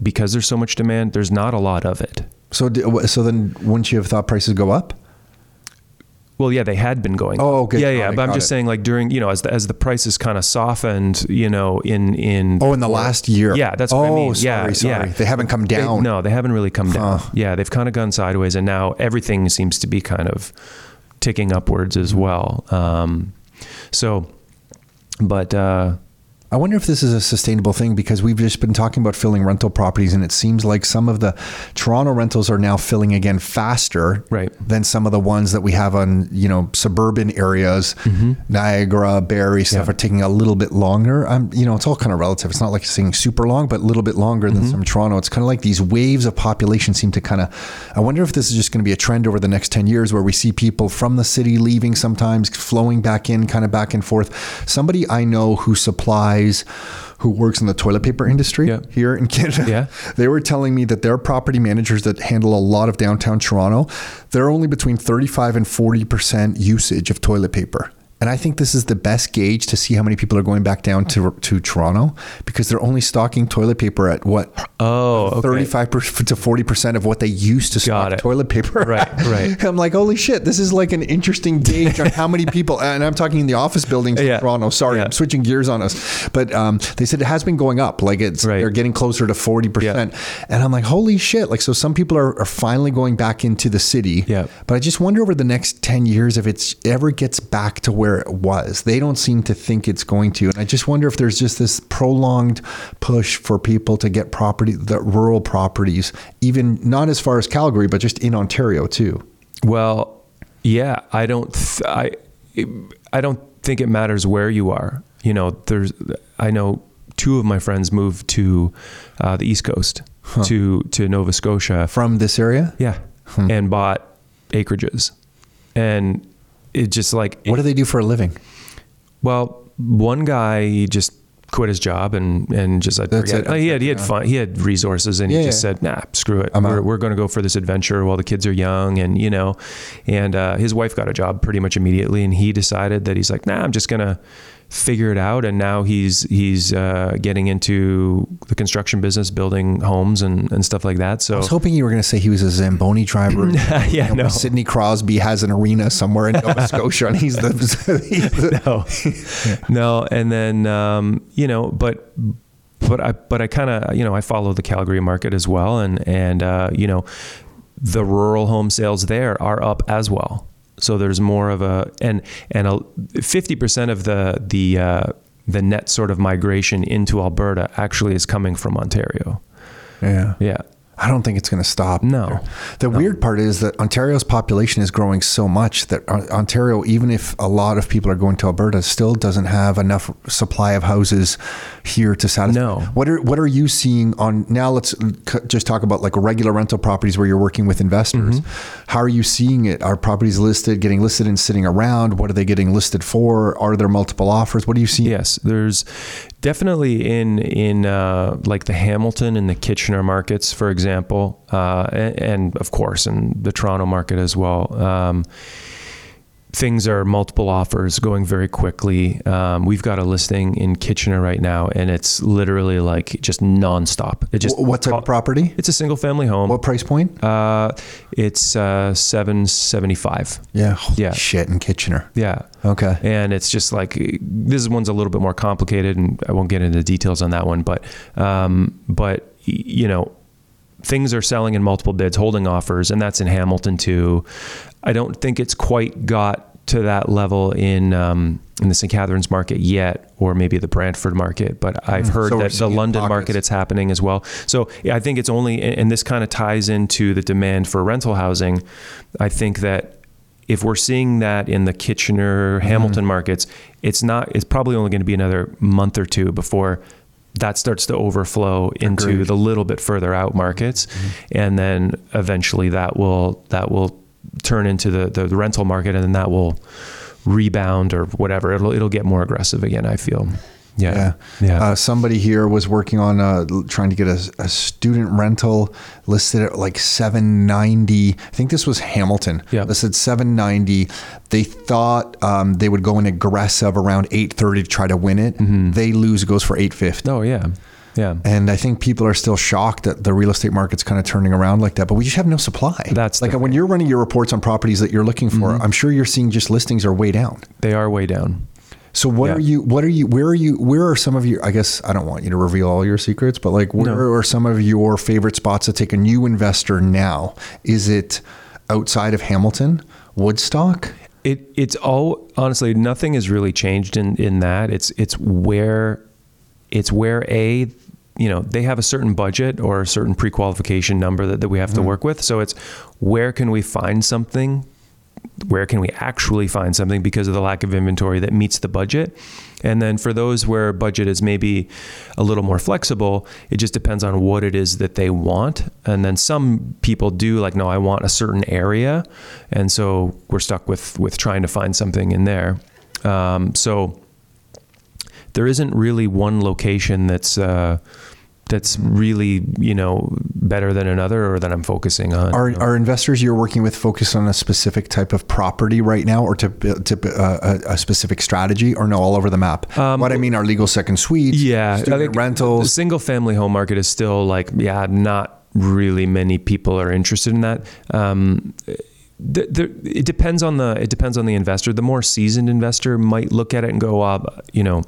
because there's so much demand, there's not a lot of it. So, so then wouldn't you have thought prices go up? Well, yeah, they had been going. Oh, okay. Yeah, yeah. it, But I'm just it. saying, like during, you know, as the, as the prices kind of softened, you know, in in. Oh, in the last year. Yeah, that's oh, what I mean. Sorry, yeah, sorry. yeah. They haven't come They- down. no, they haven't really come down. Huh. Yeah, they've kind of gone sideways, and now everything seems to be kind of ticking upwards as well. Um, so, but uh, I wonder if this is a sustainable thing because we've just been talking about filling rental properties, and it seems like some of the Toronto rentals are now filling again faster Right. than some of the ones that we have on you know suburban areas, Niagara, Barrie stuff Mm-hmm. Yeah. are taking a little bit longer. I'm you know it's all kind of relative. It's not like it's saying super long, but a little bit longer Mm-hmm. than some Toronto. It's kind of like these waves of population seem to kind of. I wonder if this is just going to be a trend over the next ten years where we see people from the city leaving sometimes, flowing back in, kind of back and forth. Somebody I know who supplies. Who works in the toilet paper industry Yeah. here in Canada? Yeah. (laughs) They were telling me that their property managers that handle a lot of downtown Toronto, they're only between 35 and 40% usage of toilet paper. And I think this is the best gauge to see how many people are going back down to to Toronto because they're only stocking toilet paper at what oh, okay. 35 per, to 40% of what they used to stock it. toilet paper. Right, right. (laughs) I'm like, holy shit, this is like an interesting gauge on how many people, and I'm talking in the office buildings in Yeah. Toronto. Sorry, Yeah. I'm switching gears on us. But um, they said it has been going up. Like it's, Right. they're getting closer to 40%. And I'm like, holy shit. Like, so some people are, are finally going back into the city. Yeah. But I just wonder over the next 10 years if it's ever gets back to where it was. They don't seem to think it's going to. And I just wonder if there's just this prolonged push for people to get property, the rural properties, even not as far as Calgary, but just in Ontario too. Well, yeah, I don't, th- I, I don't think it matters where you are. You know, there's, I know two of my friends moved to uh, the East Coast, to to Nova Scotia, From this area? yeah, and bought acreages, and it just like, What do they do for a living? well, one guy he just quit his job and and just said That's forget it. it. he had he had fun he had resources and Yeah, he just yeah. said nah screw it I'm we're, out. we're going to go for this adventure while the kids are young and you know and uh, his wife got a job pretty much immediately and he decided that he's like nah I'm just gonna figure it out, and now he's he's uh, getting into the construction business, building homes and, and stuff like that. So I was hoping you were going to say he was a Zamboni driver. (laughs) yeah, no. Sidney Crosby has an arena somewhere in (laughs) Nova Scotia, and he's the, (laughs) he's the no, no, and then um, you know, but but I but I kind of you know I follow the Calgary market as well, and and uh, you know, the rural home sales there are up as well. So there's more of a and and fifty percent of the the uh, the net sort of migration into Alberta actually is coming from Ontario. yeah. Yeah. I don't think it's going to stop. No. The weird part is that Ontario's population is growing so much that Ontario, even if a lot of people are going to Alberta, still doesn't have enough supply of houses here to satisfy. No. What are What are you seeing on now? Let's just talk about like regular rental properties where you're working with investors. Mm-hmm. How are you seeing it? Are properties listed, getting listed, and sitting around? What are they getting listed for? Are there multiple offers? What do you see? Yes, there's definitely in in uh, like the Hamilton and the Kitchener markets, for example, uh, and, and of course in the Toronto market as well. Um, things are multiple offers going very quickly. Um, we've got a listing in Kitchener right now, and it's literally like just nonstop. It just Wh- What type of property? It's a single family home. What price point? Uh, it's uh, seven seventy five. Yeah. Holy Yeah. Shit in Kitchener. Yeah. Okay. and it's just like this one's a little bit more complicated, and I won't get into the details on that one. But um, but you know, things are selling in multiple bids, holding offers, and that's in Hamilton too. I don't think it's quite got to that level in um, in the St. Catharines market yet, or maybe the Brantford market. But I've heard So that the London pockets. market it's happening as well. So yeah, I think it's only, and this kind of ties into the demand for rental housing. I think that if we're seeing that in the Kitchener, Hamilton markets, it's not. It's probably only going to be another month or two before that starts to overflow into Agreed. the little bit further out markets, mm-hmm. and then eventually that will that will turn into the, the the rental market, and then that will rebound or whatever. It'll it'll get more aggressive again. I feel. Yeah. Yeah. Uh, somebody here was working on uh, trying to get a, a student rental listed at like 790. I think this was Hamilton. Yeah. Listed 790. They thought um, they would go in aggressive around 830 to try to win it. They lose, it goes for 850. oh yeah. Yeah. And I think people are still shocked that the real estate market's kind of turning around like that, but we just have no supply. That's like when you're running your reports on properties that you're looking for, I'm sure you're seeing just listings are way down. They are way down. So what Yeah. are you? What are you? Where are you? Where are some of your? I guess I don't want you to reveal all your secrets, but like, where No. are some of your favorite spots to take a new investor now? Is it outside of Hamilton, Woodstock? It it's all honestly nothing has really changed in in that. It's it's where it's where a you know they have a certain budget or a certain pre-qualification number that, that we have to mm. work with. So it's where can we find something where can we actually find something because of the lack of inventory that meets the budget? And then for those where budget is maybe a little more flexible it just depends on what it is that they want. And then some people do like no i want a certain area. And so we're stuck with with trying to find something in there. Um, so there isn't really one location that's uh, that's really you know better than another or that I'm focusing on. Are are investors you're working with focused on a specific type of property right now, or to to uh, a, a specific strategy, or no, all over the map? what I mean are legal second suites, Um, yeah, I student think The rentals. single family home market is still like yeah, not really many people are interested in that. Um, th- there, it depends on the it depends on the investor. The more seasoned investor might look at it and go, uh, you know,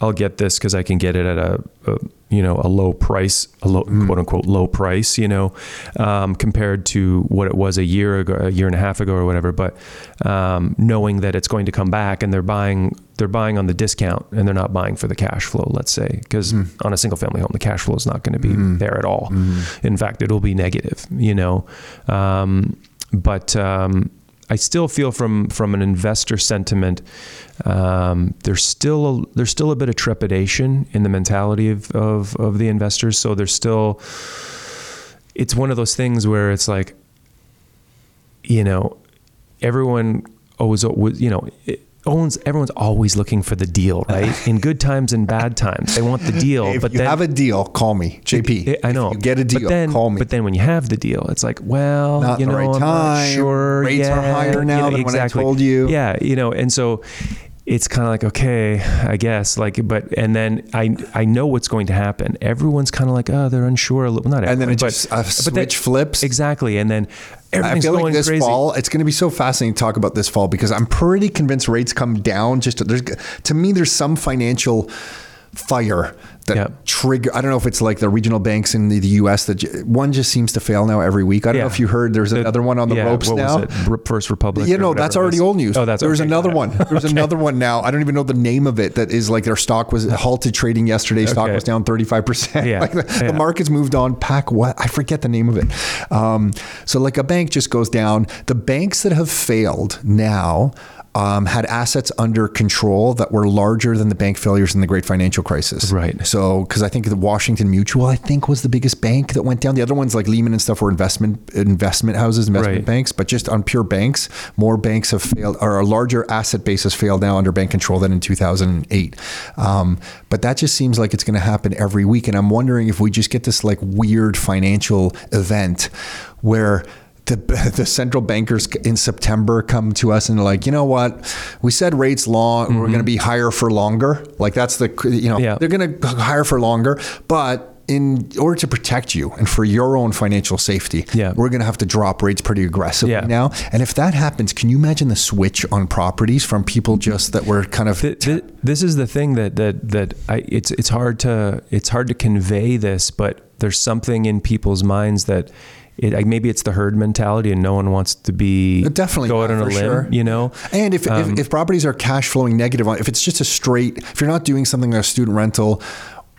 I'll get this because I can get it at a, a you know a low price, a low quote unquote low price, you know, um, compared to what it was a year ago, a year and a half ago, or whatever. But um, knowing that it's going to come back and they're buying they're buying on the discount and they're not buying for the cash flow. Let's say because on a single family home, the cash flow is not going to be there at all. In fact, it'll be negative. You know, um, but um, I still feel from from an investor sentiment, um, there's still a, there's still a bit of trepidation in the mentality of, of of the investors. So there's still it's one of those things where it's like, you know, everyone always you know. It, Owns, everyone's always looking for the deal, right? (laughs) In good times and bad times, they want the deal. if but you then, have a deal, call me, JP. I know. Get a deal, but then, call me. But then when you have the deal, it's like, well, Not you the know, right I'm not time. sure. Rates are higher now You know, than when I exactly. told you. Yeah, you know, and so it's kind of like okay i guess like but and then i i know what's going to happen everyone's kind of like oh they're unsure a little not And then it but- just a but then- switch flips. exactly and then I everything's feel going like this crazy fall, it's going to be so fascinating to talk about this fall because I'm pretty convinced rates come down. Just there's to me, there's some financial fire that trigger. I don't know if it's like the regional banks in the, the U.S. that j- one just seems to fail now every week. I don't know if you heard. There's The- another one on the yeah, ropes now. First Republic. You know, that's already old news. Oh, that's there's okay, another one. There's (laughs) another one now. I don't even know the name of it. That is like their stock was halted trading yesterday. Stock Okay. was down 35 percent. Yeah, (laughs) Like the, the market's moved on. Pack what? I forget the name of it. Um, so like a bank just goes down. The banks that have failed now. Um, had assets under control that were larger than the bank failures in the great financial crisis. Right. So, because I think the Washington Mutual, I think, was the biggest bank that went down. The other ones like Lehman and stuff were investment investment houses, investment Right. banks. But just on pure banks, more banks have failed, or a larger asset base has failed now under bank control than in 2008. Um, but that just seems like it's going to happen every week. And I'm wondering if we just get this like weird financial event where the, (laughs) the central bankers in September come to us and they're like, you know what? We said rates long, we're mm-hmm. going to be higher for longer. Like that's the, you know, Yeah. they're going to hire for longer, but in order to protect you and for your own financial safety, Yeah. we're going to have to drop rates pretty aggressively Yeah. now. And if that happens, can you imagine the switch on properties from people just that were kind of Th- th- this is the thing that that that I it's it's hard to it's hard to convey this, but there's something in people's minds that it like, maybe it's the herd mentality and no one wants to be Definitely go out on a limb, sure. you know. And if, Um, if, if properties are cash flowing negative, if it's just a straight, if you're not doing something like a student rental,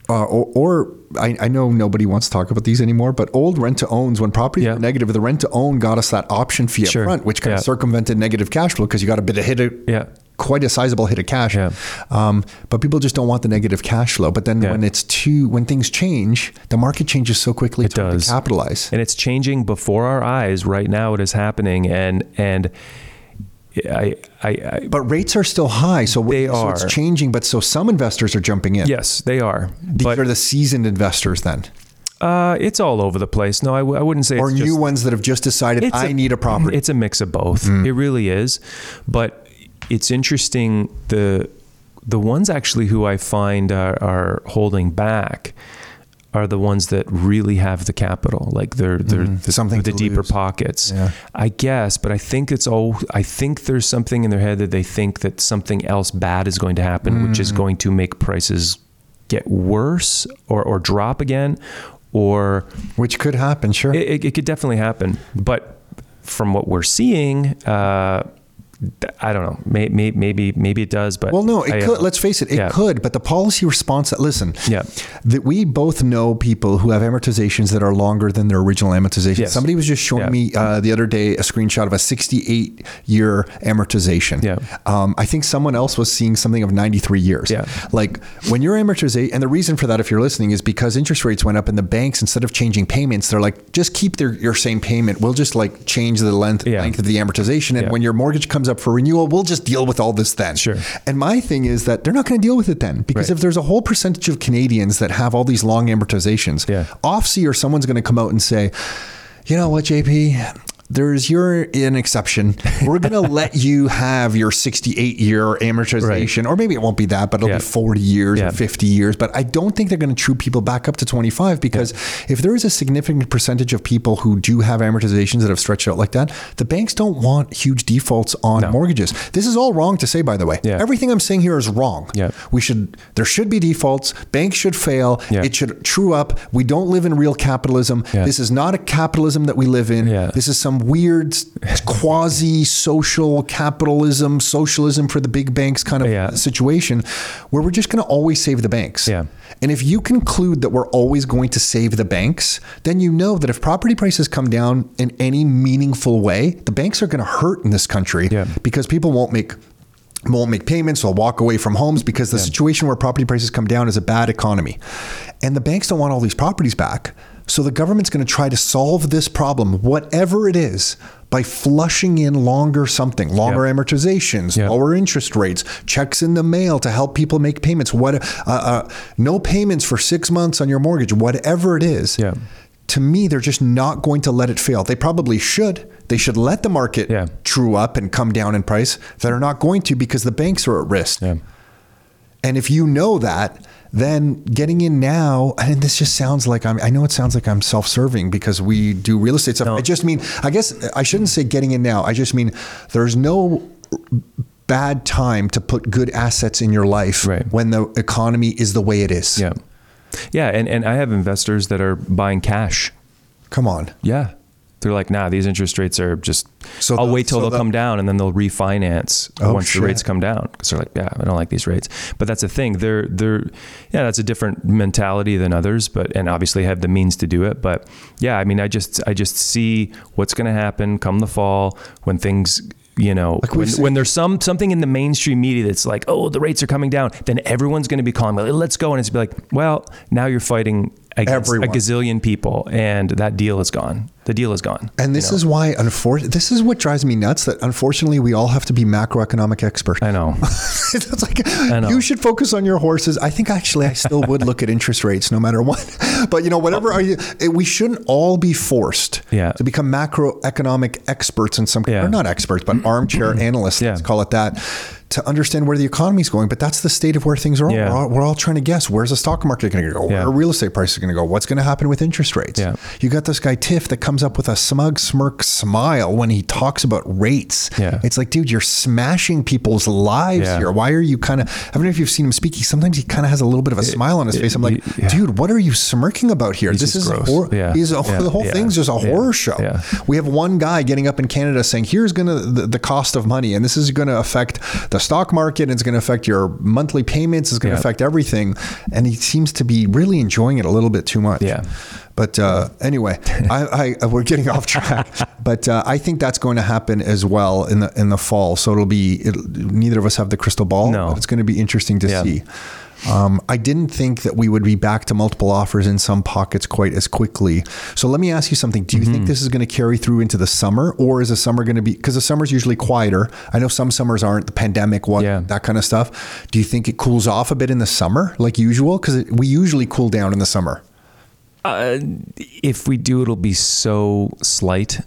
uh, or, or I, I know nobody wants to talk about these anymore, but old rent to owns, when properties were negative, the rent to own got us that option fee Sure. front, which kind of circumvented negative cash flow because you got a bit of hit, of, Yeah. Quite a sizable hit of cash. Yeah. Um, but people just don't want the negative cash flow. But then Yeah. when it's too, when things change, the market changes so quickly. It it's does. to capitalize. and it's changing before our eyes right now. It is happening, and and I I, I But rates are still high, so They so it's are. changing. But so some investors are jumping in. yes, they are, These but are the seasoned investors then, uh, it's all over the place. No, I, w- I wouldn't say or it's new just, ones that have just decided It's I a- need a property. (laughs) It's a mix of both. It really is. But it's interesting the the ones actually who I find are, are holding back are the ones that really have the capital, like they're they're the, Something the deeper lose. pockets. Yeah. I guess, but I think it's all. I think there's something in their head that they think that something else bad is going to happen, which is going to make prices get worse or or drop again, or which could happen. Sure. it, it, could definitely happen, but from what we're seeing, uh, I don't know. May, may, maybe maybe it does, but well, no, it I, could. Let's face it, it yeah. could. But the policy response. Listen, Yeah. that we both know people who have amortizations that are longer than their original amortization. Yes. Somebody was just showing Yeah. me uh, the other day a screenshot of a 68 year amortization. Yeah. Um, I think someone else was seeing something of 93 years. Yeah. Like when your amortization, and the reason for that, if you're listening, is because interest rates went up and the banks, instead of changing payments, they're like, just keep their, your same payment. We'll just like change the length, Yeah. length of the amortization. And when your mortgage comes up for renewal, we'll just deal with all this then. Sure. And my thing is that they're not going to deal with it then because Right. if there's a whole percentage of Canadians that have all these long amortizations, Yeah. OSFI or someone's going to come out and say, you know what, JP? There's you're an exception. We're going (laughs) to let you have your 68 year amortization, or maybe it won't be that, but it'll Yeah. be 40 years Yeah. or 50 years. But I don't think they're going to true people back up to 25 because if there is a significant percentage of people who do have amortizations that have stretched out like that, the banks don't want huge defaults on No. mortgages. This is all wrong to say, by the way. Yeah. Everything I'm saying here is wrong. Yeah. We should there should be defaults. Banks should fail. Yeah. It should true up. We don't live in real capitalism. Yeah. This is not a capitalism that we live in. Yeah. This is some weird quasi social capitalism, socialism for the big banks kind of Yeah. situation where we're just going to always save the banks. Yeah. And if you conclude that we're always going to save the banks, then you know that if property prices come down in any meaningful way, the banks are going to hurt in this country Yeah. because people won't make won't make payments, they'll walk away from homes because the situation where property prices come down is a bad economy. And the banks don't want all these properties back. So the government's going to try to solve this problem, whatever it is, by flushing in longer something, longer Yep. amortizations, Yep. lower interest rates, checks in the mail to help people make payments. What uh, uh, no payments for six months on your mortgage, whatever it is. Yeah. to me, they're just not going to let it fail. They probably should. They should let the market Yeah. true up and come down in price. They're not going to because the banks are at risk. Yeah. And if you know that, then getting in now, and this just sounds like I'm, I know it sounds like I'm self serving because we do real estate stuff. No. I just mean, I guess I shouldn't say getting in now. I just mean there's no bad time to put good assets in your life Right. when the economy is the way it is. Yeah. Yeah. And, and I have investors that are buying cash. Come on. Yeah. They're like, nah, these interest rates are just, So I'll the- wait till so they'll the- come down and then they'll refinance Oh, once shit. the rates come down. Cause they're like, yeah, I don't like these rates. But that's the thing. They're, they're, yeah, that's a different mentality than others, but, and obviously have the means to do it. But yeah, I mean, I just, I just see what's going to happen come the fall when things, you know, Like when, when there's some something in the mainstream media that's like, oh, the rates are coming down, then everyone's going to be calling, well, let's go, and it's be like, well, now you're fighting Everyone. a gazillion people, and that deal is gone. The deal is gone. And this you know? is why, unfor- this is what drives me nuts that unfortunately we all have to be macroeconomic experts. I know. (laughs) it's like know. you should focus on your horses. I think actually I still would look at interest rates no matter what. (laughs) But you know, whatever are you, we shouldn't all be forced Yeah. to become macroeconomic experts in some Yeah. or not experts, but armchair (clears throat) analysts, Yeah. let's call it that, to understand where the economy is going. But that's the state of where things are. Yeah. We're, all, we're all trying to guess where's the stock market going to go? Where Yeah. are real estate prices going to go? What's going to happen with interest rates? Yeah. You got this guy Tiff that comes up with a smug smirk smile when he talks about rates. Yeah. It's like, dude, you're smashing people's lives Yeah. here. Why are you kind of? I don't know if you've seen him speak. He sometimes he kind of has a little bit of a smile on his face. I'm like, yeah. dude, what are you smirking about here? He's this is a. Yeah. He's a, the whole thing's just a horror show. We have one guy getting up in Canada saying, here's gonna the, the cost of money, and this is going to affect the stock market. And it's going to affect your monthly payments. It's going to Yeah. affect everything. And he seems to be really enjoying it a little bit too much. Yeah. But uh, anyway, I, I we're getting off track. (laughs) but uh, I think that's going to happen as well in the in the fall. So it'll be it, neither of us have the crystal ball. No. it's going to be interesting to Yeah. see. Um, I didn't think that we would be back to multiple offers in some pockets quite as quickly. So let me ask you something. Do you Mm-hmm. think this is going to carry through into the summer, or is the summer going to be because the summer's usually quieter? I know some summers aren't. The pandemic one, Yeah. that kind of stuff. Do you think it cools off a bit in the summer, like usual? Because we usually cool down in the summer. Uh, if we do, it'll be so slight.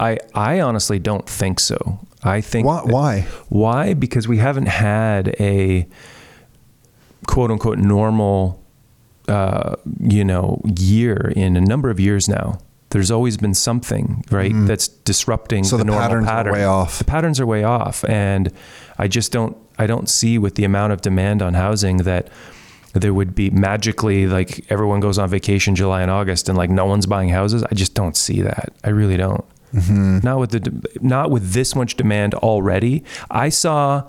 I I honestly don't think so. I think Why? Why? Why? Because we haven't had a quote unquote normal, uh, you know, year in a number of years now. There's always been something, right, that's disrupting. So the, the normal patterns are way off. The patterns are way off, and I just don't. I don't see with the amount of demand on housing that there would be magically like everyone goes on vacation July and August and like no one's buying houses. I just don't see that. I really don't. Mm-hmm. Not with the not with this much demand already. I saw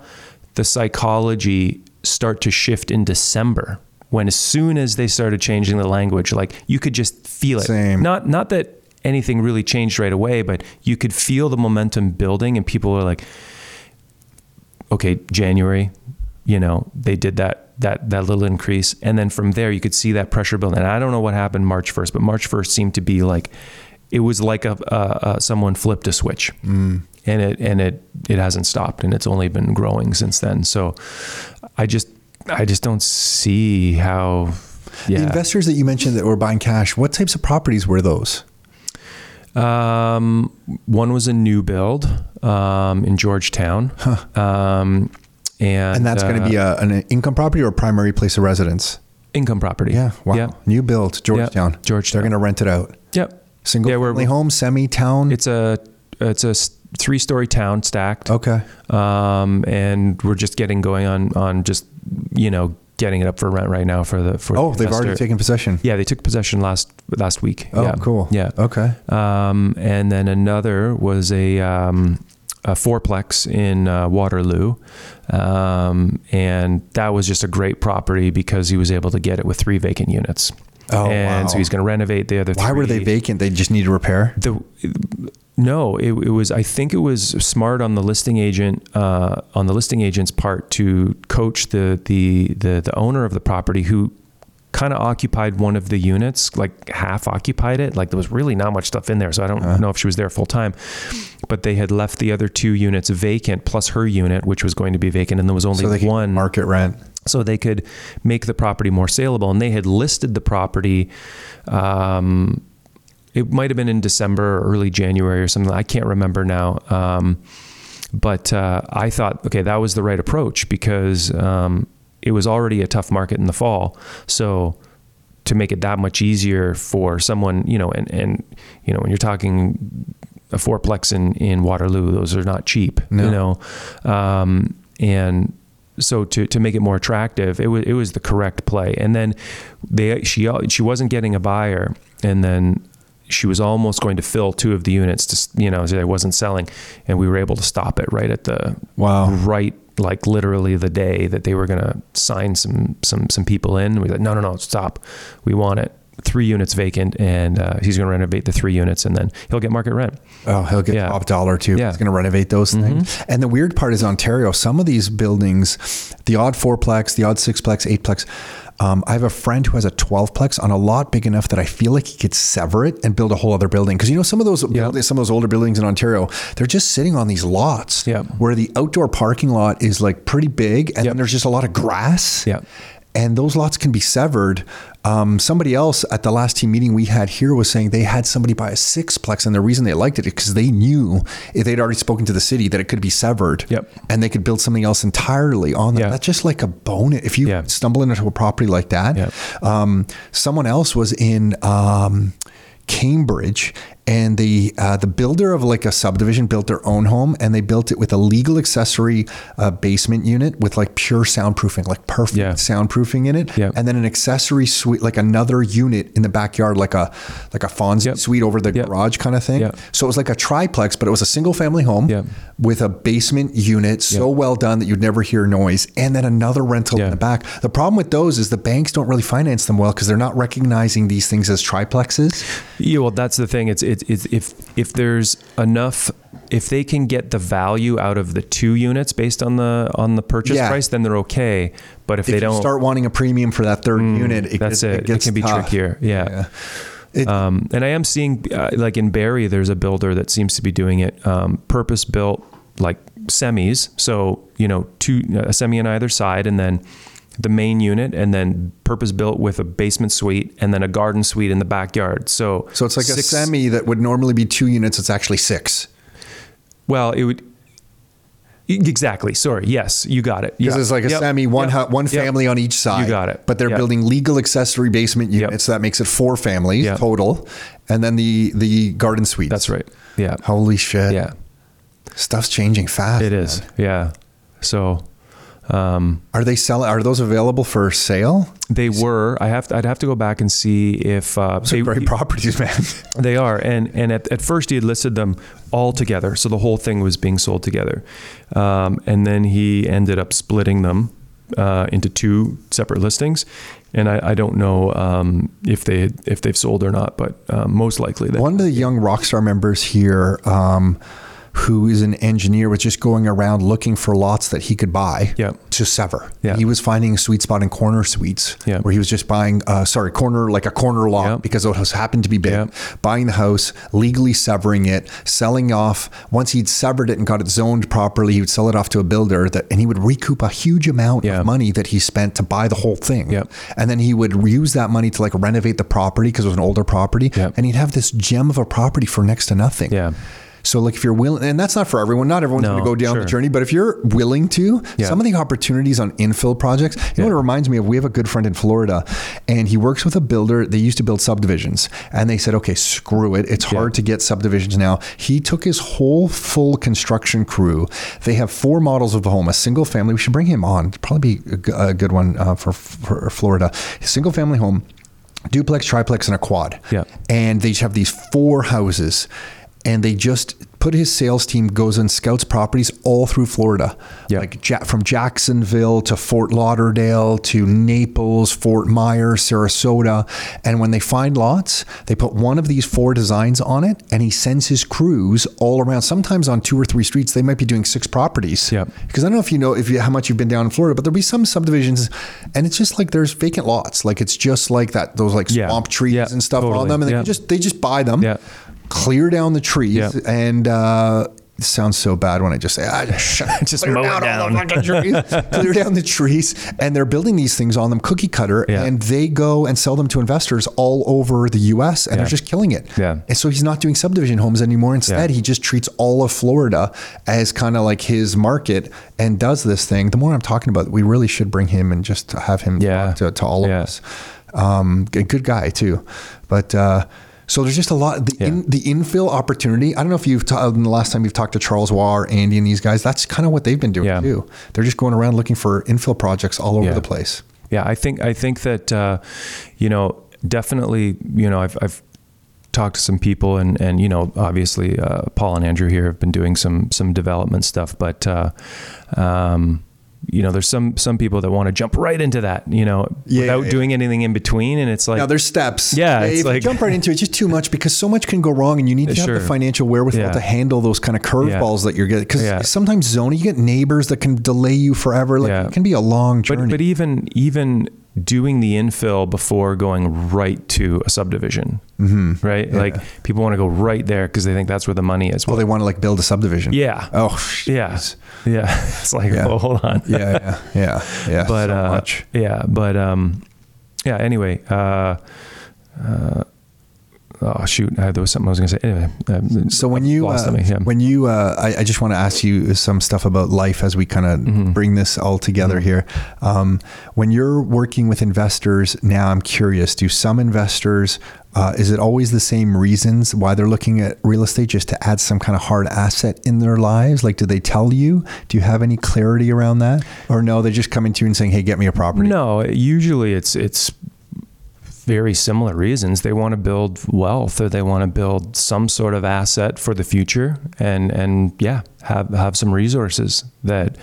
the psychology start to shift in December when as soon as they started changing the language, like you could just feel it. Same. Not not that anything really changed right away, but you could feel the momentum building and people were like, okay, January, you know, they did that that that little increase, and then from there you could see that pressure building. And I don't know what happened March first, but March first seemed to be like it was like a, a, a someone flipped a switch, Mm. and it and it it hasn't stopped, and it's only been growing since then. So I just I just don't see how. Yeah. The investors that you mentioned that were buying cash, what types of properties were those? Um, one was a new build um, in Georgetown, um, and And that's going to be uh, a, an income property or a primary place of residence? income property. Yeah. Wow. Yeah. New build, Georgetown. Georgetown. They're going to rent it out. Yep. Single Yeah, we're- family home, semi town. It's a it's a three story town stacked. okay. Um, and we're just getting going on on just you know getting it up for rent right now for the for. Oh, the they've already taken possession. Yeah, they took possession last last week. Oh, yeah. cool. Yeah. Okay. Um, and then another was a, um, a fourplex in uh, Waterloo. Um, and that was just a great property because he was able to get it with three vacant units. Oh, and wow. so he's going to renovate the other Why were they vacant? They just needed repair. The, no, it, it was. I think it was smart on the listing agent, uh, on the listing agent's part, to coach the the the, the owner of the property who kind of occupied one of the units, like half occupied it. Like there was really not much stuff in there, so I don't Uh-huh. know if she was there full time. But they had left the other two units vacant, plus her unit, which was going to be vacant, and there was only So they one market rent. So they could make the property more saleable. And they had listed the property um, it might have been in December or early January or something. I can't remember now. Um, but uh, I thought, okay, that was the right approach because um, it was already a tough market in the fall. So to make it that much easier for someone, you know, and, and you know, when you're talking a fourplex in, in Waterloo, those are not cheap, No. you know, um, and so to, to make it more attractive, it was it was the correct play. And then they she she wasn't getting a buyer, and then she was almost going to fill two of the units to you know so it wasn't selling, and we were able to stop it right at the Wow. right like literally the day that they were going to sign some some some people in. We said no no no stop, we want it. Three units vacant, and uh, he's going to renovate the three units, and then he'll get market rent. Oh, he'll get Yeah. top dollar too. Yeah. Mm-hmm. He's going to renovate those things. And the weird part is Ontario. Some of these buildings, the odd fourplex, the odd sixplex, eightplex. Um, I have a friend who has a 12plex on a lot big enough that I feel like he could sever it and build a whole other building. Because you know some of those some of those older buildings in Ontario, they're just sitting on these lots Yeah. where the outdoor parking lot is like pretty big, and Yep. then there's just a lot of grass. Yeah. And those lots can be severed. Um, somebody else at the last team meeting we had here was saying they had somebody buy a sixplex, and the reason they liked it is because they knew if they'd already spoken to the city that it could be severed, Yep. and they could build something else entirely on that. Yeah. That's just like a bonus. If you Yeah. stumble into a property like that, Yeah. um, someone else was in. Um, Cambridge, and the uh, the builder of like a subdivision built their own home, and they built it with a legal accessory uh, basement unit with like pure soundproofing, like perfect Yeah. soundproofing in it, Yeah. and then an accessory suite, like another unit in the backyard, like a like a Fonzie Yep. suite over the Yep. garage kind of thing. Yep. So it was like a triplex, but it was a single family home Yep. with a basement unit, so well done that you'd never hear noise, and then another rental in the back. The problem with those is the banks don't really finance them well because they're not recognizing these things as triplexes. Yeah, well, that's the thing. It's, it's it's if if there's enough, if they can get the value out of the two units based on the on the purchase Yeah. price, then they're okay. But if, If they don't, start wanting a premium for that third unit, it, that's gets, it. it It, can be tough. trickier. Yeah. Yeah. It- Um, and I am seeing, uh, like in Barrie, there's a builder that seems to be doing it um, purpose built, like semis. So you know, two a semi on either side, and then the main unit, and then purpose built with a basement suite, and then a garden suite in the backyard. So So it's like a six- semi that would normally be two units. It's actually six. Well, it would. Exactly. Sorry. Yes, you got it. Because Yeah. it's like a Yep. semi, one Yep. hu- one Yep. family on each side. You got it. But they're Yep. building legal accessory basement Yep. units. So that makes it four families Yep. total, and then the the garden suite. That's right. Yeah. Holy shit! Yeah. stuff's changing fast. It is. man. Yeah. So um, Are they selling? Are those available for sale? they were. I have. To, I'd have to go back and see if uh, they, great properties, man. (laughs) They are, and and at, at first he had listed them all together, so the whole thing was being sold together, um, and then he ended up splitting them uh, into two separate listings, and I, I don't know um, if they if they've sold or not, but um, most likely they. One of the young Rockstar members here, um, who is an engineer, was just going around looking for lots that he could buy Yeah. to sever. Yeah. He was finding a sweet spot in corner suites Yeah. where he was just buying, uh, sorry, corner, like a corner lot because it was happened to be big, buying the house, legally severing it, selling off. Once he'd severed it and got it zoned properly, he would sell it off to a builder that, and he would recoup a huge amount of money that he spent to buy the whole thing. Yep. And then he would use that money to like renovate the property because it was an older property. Yep. And he'd have this gem of a property for next to nothing. Yeah. So like if you're willing, and that's not for everyone. Not everyone's No, going to go down the journey, but if you're willing to, Yeah. some of the opportunities on infill projects. You know what it reminds me of? We have a good friend in Florida, and he works with a builder. They used to build subdivisions, and they said, okay, screw it. It's hard to get subdivisions now. He took his whole full construction crew. They have four models of the home. A single family. We should bring him on. Probably be a g- a good one uh, for, for Florida. A single family home duplex, triplex, and a quad. Yeah. And they have these four houses. And they just put his sales team goes and scouts properties all through Florida, Yeah. like ja- from Jacksonville to Fort Lauderdale to Naples, Fort Myers, Sarasota. And when they find lots, they put one of these four designs on it, and he sends his crews all around. Sometimes on two or three streets, they might be doing six properties. Yeah. Because I don't know if you know if you, how much you've been down in Florida, but there'll be some subdivisions, and it's just like there's vacant lots. Like it's just like that. Those like Yeah. swamp trees Yeah, and stuff on them, and they Yeah. just they just buy them, Yeah. Clear down the trees, Yeah. and uh, it sounds so bad when I just say, ah, (laughs) just, (laughs) Just clear mow it all the down." (laughs) trees, clear down the trees, and they're building these things on them, cookie cutter, Yeah. and they go and sell them to investors all over the U.S. and Yeah. they're just killing it. Yeah. And so he's not doing subdivision homes anymore. Instead, Yeah. he just treats all of Florida as kind of like his market and does this thing. The more I'm talking about, it, we really should bring him and just have him Yeah. to, to all of us. Um, a good guy too, but. Uh, so there's just a lot. The, Yeah. in, the infill opportunity. I don't know if you've ta- the last time you've talked to Charles Waugh or Andy and these guys. That's kind of what they've been doing Yeah. too. They're just going around looking for infill projects all over Yeah. the place. Yeah, I think I think that uh, you know definitely you know I've I've talked to some people and and you know obviously uh, Paul and Andrew here have been doing some some development stuff, but uh, um, you know there's some some people that want to jump right into that you know Yeah, without yeah. doing anything in between, and it's like Now there's steps. Yeah, if it's you like- jump right into it, it's just too much because so much can go wrong, and you need to have the financial wherewithal Yeah. to handle those kind of curveballs that you're getting. Because Yeah. sometimes zoning, you get neighbors that can delay you forever. Like Yeah. it can be a long journey. but but even even doing the infill before going right to a subdivision, mm-hmm. right? Like people want to go right there because they think that's where the money is. well, they want to like build a subdivision. yeah, Oh, yeah, yeah. (laughs) It's like, Yeah. oh, hold on. yeah, yeah, yeah, yeah. (laughs) but so uh, yeah, but um, yeah. Anyway, uh, uh, oh shoot, uh, there was something I was going to say. Anyway, um, So when you uh, me, yeah. when you uh, I, I just want to ask you some stuff about life as we kind of Mm-hmm. bring this all together here. Um, when you're working with investors now, I'm curious: Do some investors uh, is it always the same reasons why they're looking at real estate, just to add some kind of hard asset in their lives? Like, do they tell you? Do you have any clarity around that, or no? They just coming to you and saying, "Hey, get me a property." no, usually it's it's very similar reasons. They want to build wealth or they want to build some sort of asset for the future and and yeah, have have some resources that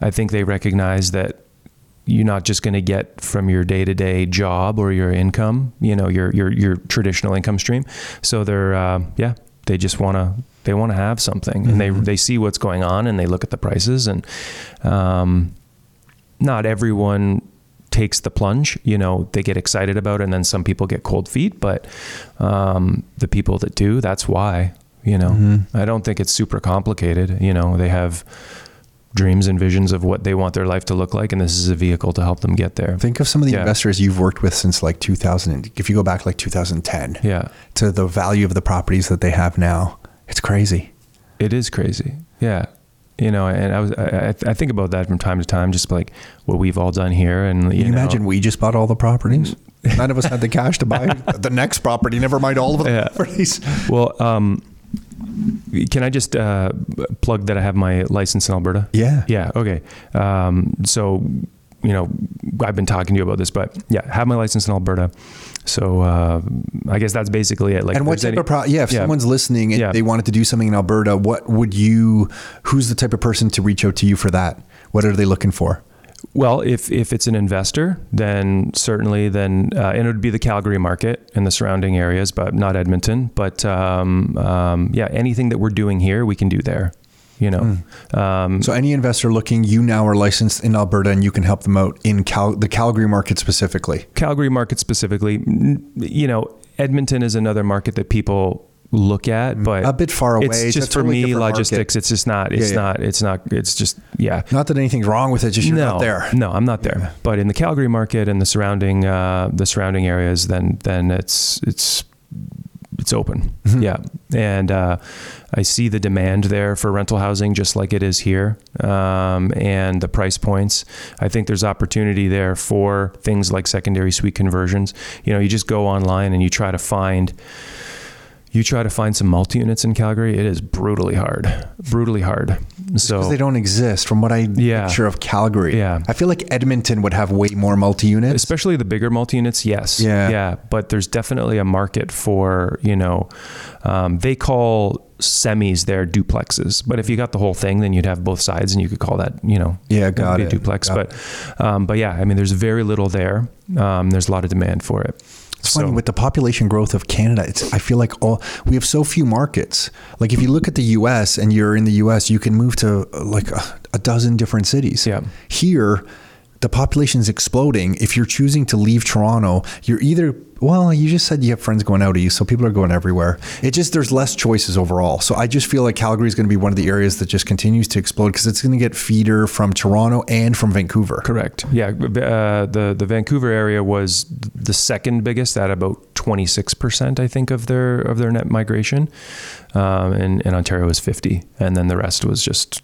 I think they recognize that you're not just going to get from your day-to-day job or your income, you know, your your your traditional income stream. So they're uh, yeah, they just want to they want to have something and they they see what's going on and they look at the prices and um, not everyone takes the plunge. You know, they get excited about it, and then some people get cold feet. But um, the people that do, that's why. You know, I don't think it's super complicated. You know, they have dreams and visions of what they want their life to look like, and this is a vehicle to help them get there. Think of some of the Yeah. investors you've worked with since like 2000. If you go back like 2010, Yeah, to the value of the properties that they have now. It's crazy. it is crazy. Yeah. You know, and I was I, I think about that from time to time, just like what we've all done here, and you, Can you know, imagine we just bought all the properties? None of us had the cash to buy (laughs) the next property, never mind all of the Yeah. properties. Well, um, can I just uh, plug that I have my license in Alberta? Yeah. Yeah. Okay. Um, so, you know, I've been talking to you about this, but yeah, have my license in Alberta. So uh, I guess that's basically it. Like, And what type of pro- yeah, if yeah. someone's listening and Yeah. they wanted to do something in Alberta, what would you who's the type of person to reach out to you for that? What are they looking for? Well, if if it's an investor, then certainly, then uh, and it would be the Calgary market and the surrounding areas, but not Edmonton. But um, um, yeah, anything that we're doing here, we can do there. You know, um, So any investor looking, you now are licensed in Alberta and you can help them out in Cal- the Calgary market specifically. Calgary market specifically, you know, Edmonton is another market that people look at, but A bit far away. It's just for totally me different market. logistics. It's just not. It's Yeah, yeah. not. It's not. It's just yeah. Not that anything's wrong with it, just you're no, not there. No, I'm not there. But in the Calgary market and the surrounding uh, the surrounding areas, then then it's it's it's open. Mm-hmm. Yeah, and uh, I see the demand there for rental housing, just like it is here, um, and the price points. I think there's opportunity there for things like secondary suite conversions. You know, you just go online and you try to find. You try to find some multi units in Calgary. It is brutally hard, brutally hard. So Because they don't exist from what I Yeah. picture of Calgary. Yeah. I feel like Edmonton would have way more multi units. especially the bigger multi units yes Yeah. yeah but there's definitely a market for you know um, they call semis there duplexes but if you got the whole thing then you'd have both sides and you could call that you know Yeah, got it. duplex Got but um, but yeah i mean there's very little there um, there's a lot of demand for it It's funny with the population growth of Canada. It's I feel like all we have so few markets. Like if you look at the U.S. and you're in the U.S., you can move to uh, like a, a dozen different cities. Yeah. Here, the population's exploding. If you're choosing to leave Toronto, you're either well, you just said you have friends going out east, so people are going everywhere. It just there's less choices overall. So I just feel like Calgary is going to be one of the areas that just continues to explode because it's going to get feeder from Toronto and from Vancouver. Correct. Yeah, uh, the the Vancouver area was the second biggest at about 26 percent, I think, of their of their net migration, um, and, and Ontario was 50, and then the rest was just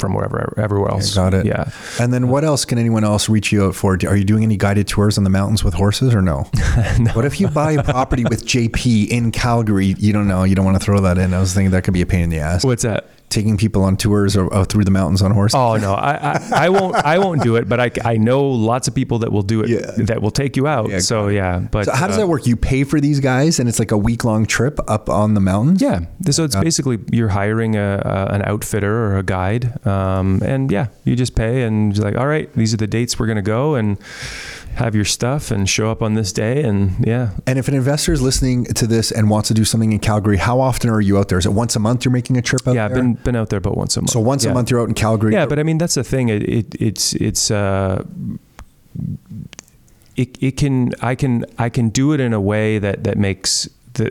from wherever everywhere else. got it. Yeah. And then what else can anyone else reach you out for? Are you doing any guided tours on the mountains with horses or no? (laughs) no. What if you buy a property with JP in Calgary? You don't know. You don't want to throw that in. I was thinking that could be a pain in the ass. What's that? Taking people on tours or, or, through the mountains on horse? Oh no, I, I, I, won't. I won't do it. But I, I know lots of people that will do it. Yeah. That will take you out. Yeah, so yeah. But so how does uh, that work? You pay for these guys, and it's like a week long trip up on the mountains. Yeah. So it's basically you're hiring a, a an outfitter or a guide, um, and yeah, you just pay, and you're like, all right, these are the dates we're gonna go, and have your stuff and show up on this day and yeah. And if an investor is listening to this and wants to do something in calgary how often are you out there? Is it once a month you're making a trip out yeah there? i've been, been out there about once a month. So once yeah. a month you're out in calgary? Yeah but i mean that's the thing. It, it it's it's uh it, it can i can i can do it in a way that that makes the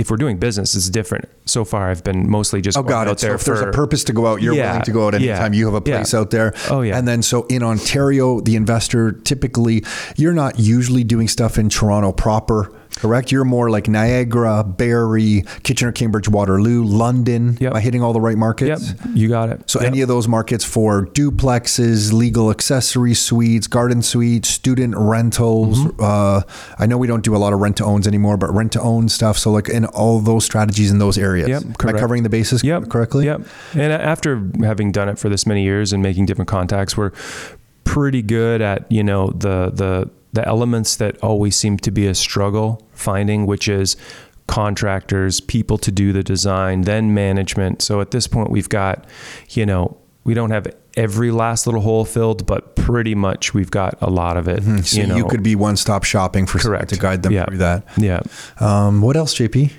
if we're doing business, it's different. So far, I've been mostly just oh, got out it. there. So if there's a purpose to go out, you're yeah, willing to go out anytime. Yeah, you have a place yeah. out there. Oh yeah. And then so in Ontario, the investor typically you're not usually doing stuff in Toronto proper correct? You're more like Niagara, Barrie, Kitchener, Cambridge, Waterloo, London. Yep. Am I hitting all the right markets? Yep, you got it. So yep. any of those markets for duplexes, legal accessory suites, garden suites, student rentals. Mm-hmm. Uh, I know we don't do a lot of rent to owns anymore, but rent to own stuff. So like in all those strategies in those areas. Yep, correct. Am I covering the bases yep. correctly? Yep. And after having done it for this many years and making different contacts, we're pretty good at you know the the the elements that always seem to be a struggle finding, which is contractors, people to do the design, then management. So at this point, we've got, you know, we don't have every last little hole filled, but pretty much we've got a lot of it. Mm-hmm. So you, know. you could be one stop shopping for correct to guide them yeah. through that. Yeah. Um, what else, JP?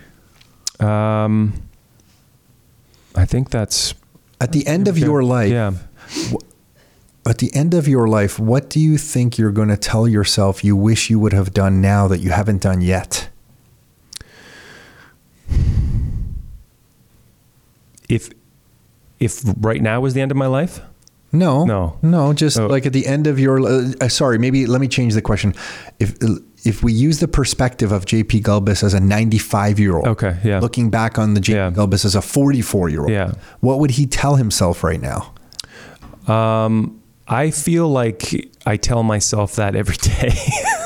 Um, I think that's at the end of your life. Yeah at the end of your life, what do you think you're going to tell yourself you wish you would have done now that you haven't done yet? If if right now was the end of my life? No, no, no. Just oh. like at the end of your. Uh, sorry, maybe let me change the question. If if we use the perspective of J.P. Gulbis as a 95 year old, okay, yeah, looking back on the J.P. Yeah. Gulbis as a 44 year old, yeah, what would he tell himself right now? Um, I feel like I tell myself that every (laughs) day.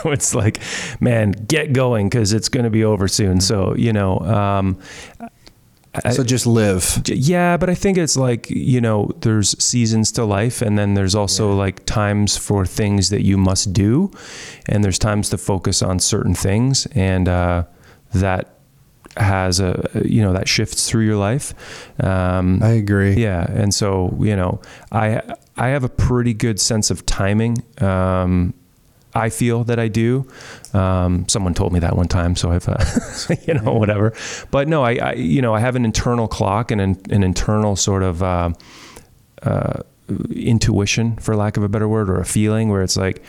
it's like, man, get going because it's going to be over soon. So, you know, um, so just live. Yeah, but I think it's like, you know, there's seasons to life and then there's also yeah. like times for things that you must do and there's times to focus on certain things and uh, that has a you know that shifts through your life um, i agree yeah and so you know i I have a pretty good sense of timing. Um, I feel that I do. Um, someone told me that one time, so I've, uh, (laughs) you know, whatever. But no, I, I, you know, I have an internal clock and an, an internal sort of uh, uh, intuition, for lack of a better word, or a feeling where it's like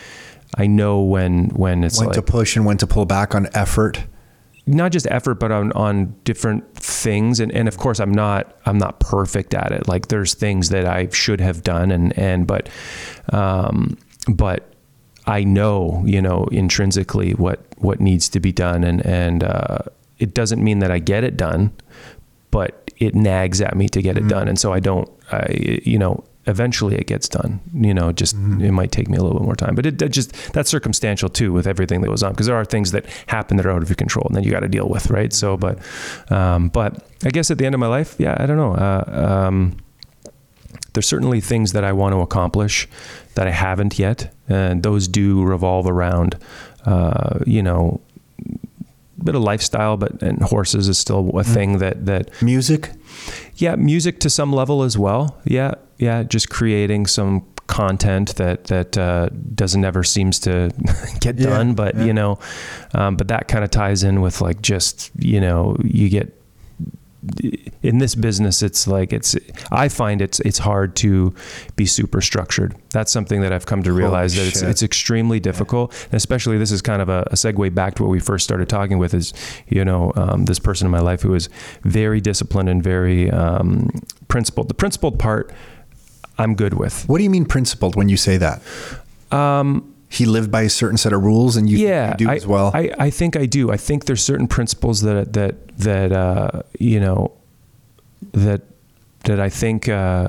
I know when when it's when like, to push and when to pull back on effort not just effort but on on different things. And and of course I'm not I'm not perfect at it. Like there's things that I should have done and and but um but I know you know intrinsically what what needs to be done. And and uh, it doesn't mean that I get it done but it nags at me to get mm-hmm. it done. And so I don't I you know eventually it gets done. You know, just mm-hmm. it might take me a little bit more time, but it, it just that's circumstantial too with everything that goes on because there are things that happen that are out of your control and then you got to deal with, right? So, but um, but I guess at the end of my life, yeah, I don't know. Uh, um, there's certainly things that I want to accomplish that I haven't yet, and those do revolve around, uh, you know, a bit of lifestyle, but and horses is still a mm-hmm. thing that that music. Yeah, music to some level as well. Yeah, yeah, just creating some content that that uh, doesn't ever seems to (laughs) get yeah, done. But yeah. you know, um, but that kind of ties in with like just you know you get in this business, it's like it's. I find it's it's hard to be super structured. That's something that I've come to realize Holy that it's shit. it's extremely difficult. And especially this is kind of a, a segue back to what we first started talking with. Is you know um, this person in my life who is very disciplined and very um, principled. The principled part, I'm good with. What do you mean principled when you say that? Um, He lived by a certain set of rules, and you, yeah, you do I, as well. I, I think I do. I think there's certain principles that that that uh, you know that that I think uh,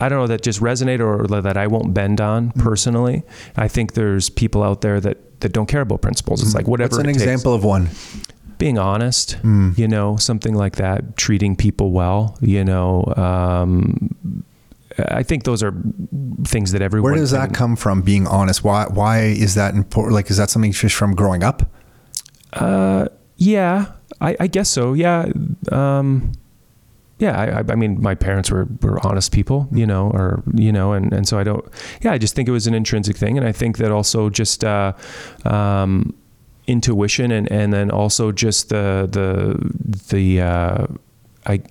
I don't know that just resonate or that I won't bend on Mm-hmm. personally. I think there's people out there that that don't care about principles. It's like whatever. What's Mm-hmm. an it takes. example of one? Being honest, Mm. you know, something like that. Treating people well, you know. Um, I think those are things that everyone. Where does that can- come from? Being honest. Why? Why is that important? Like, is that something just from growing up? Uh, yeah, I, I guess so. Yeah. Um, yeah, I, I- I mean, my parents were, were honest people, you know, or, you know, and, and so I don't, yeah, I just think it was an intrinsic thing. And I think that also just, uh, um, intuition and, and then also just the, the, the, uh, I,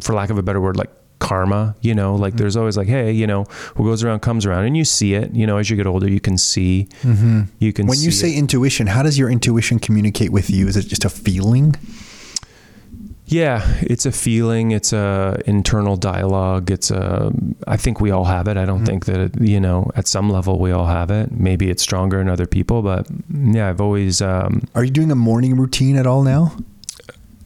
for lack of a better word, like karma, you know, Mm-hmm. like there's always like, Hey, you know, what goes around comes around and you see it, you know, as you get older, you can see, you can When you say it. intuition, how does your intuition communicate with you? Is it just a feeling? Yeah, it's a feeling. It's a internal dialogue. It's a. I think we all have it. I don't Mm-hmm. think that it, you know at some level we all have it. Maybe it's stronger in other people, but yeah, I've always. Um, Are you doing a morning routine at all now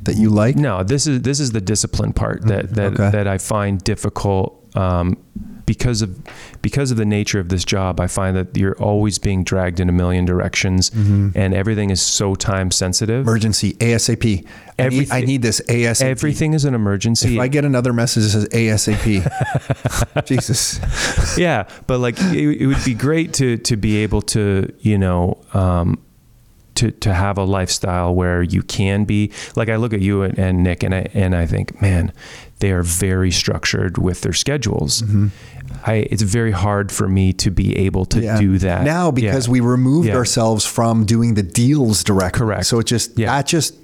that you like? no, this is this is the discipline part that that okay. that I find difficult um, because of because of the nature of this job. I find that you're always being dragged in a million directions, Mm-hmm. and everything is so time sensitive. Emergency ASAP. I need, I need this ASAP. Everything is an emergency. If I get another message that says ASAP, (laughs) Jesus. yeah, but like it, it would be great to to be able to you know um, to to have a lifestyle where you can be like I look at you and, and Nick and I and I think man they are very structured with their schedules. I it's very hard for me to be able to Mm-hmm. Yeah. do that now because Yeah. we removed Yeah. ourselves from doing the deals directly. Correct. So it just that just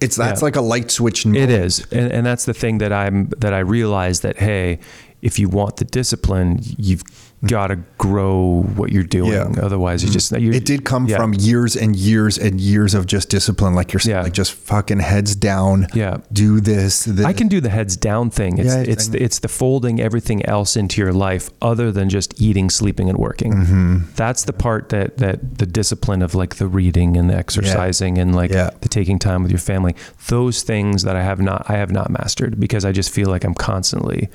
it's that's like a light switch. It is, and, and that's the thing that I'm that I realize that hey, if you want the discipline, you've got to grow what you're doing. Yeah. Mm-hmm. Otherwise, you just you're, It did come yeah. from years and years and years of just discipline, like you're saying, Yeah. like just fucking heads down. Yeah. Do this. this. I can do the heads down thing. It's Yeah, it's the, it's the folding everything else into your life other than just eating, sleeping, and working. Mm-hmm. That's the part that that the discipline of like the reading and the exercising and like the taking time with your family. Those things that I have not I have not mastered because I just feel like I'm constantly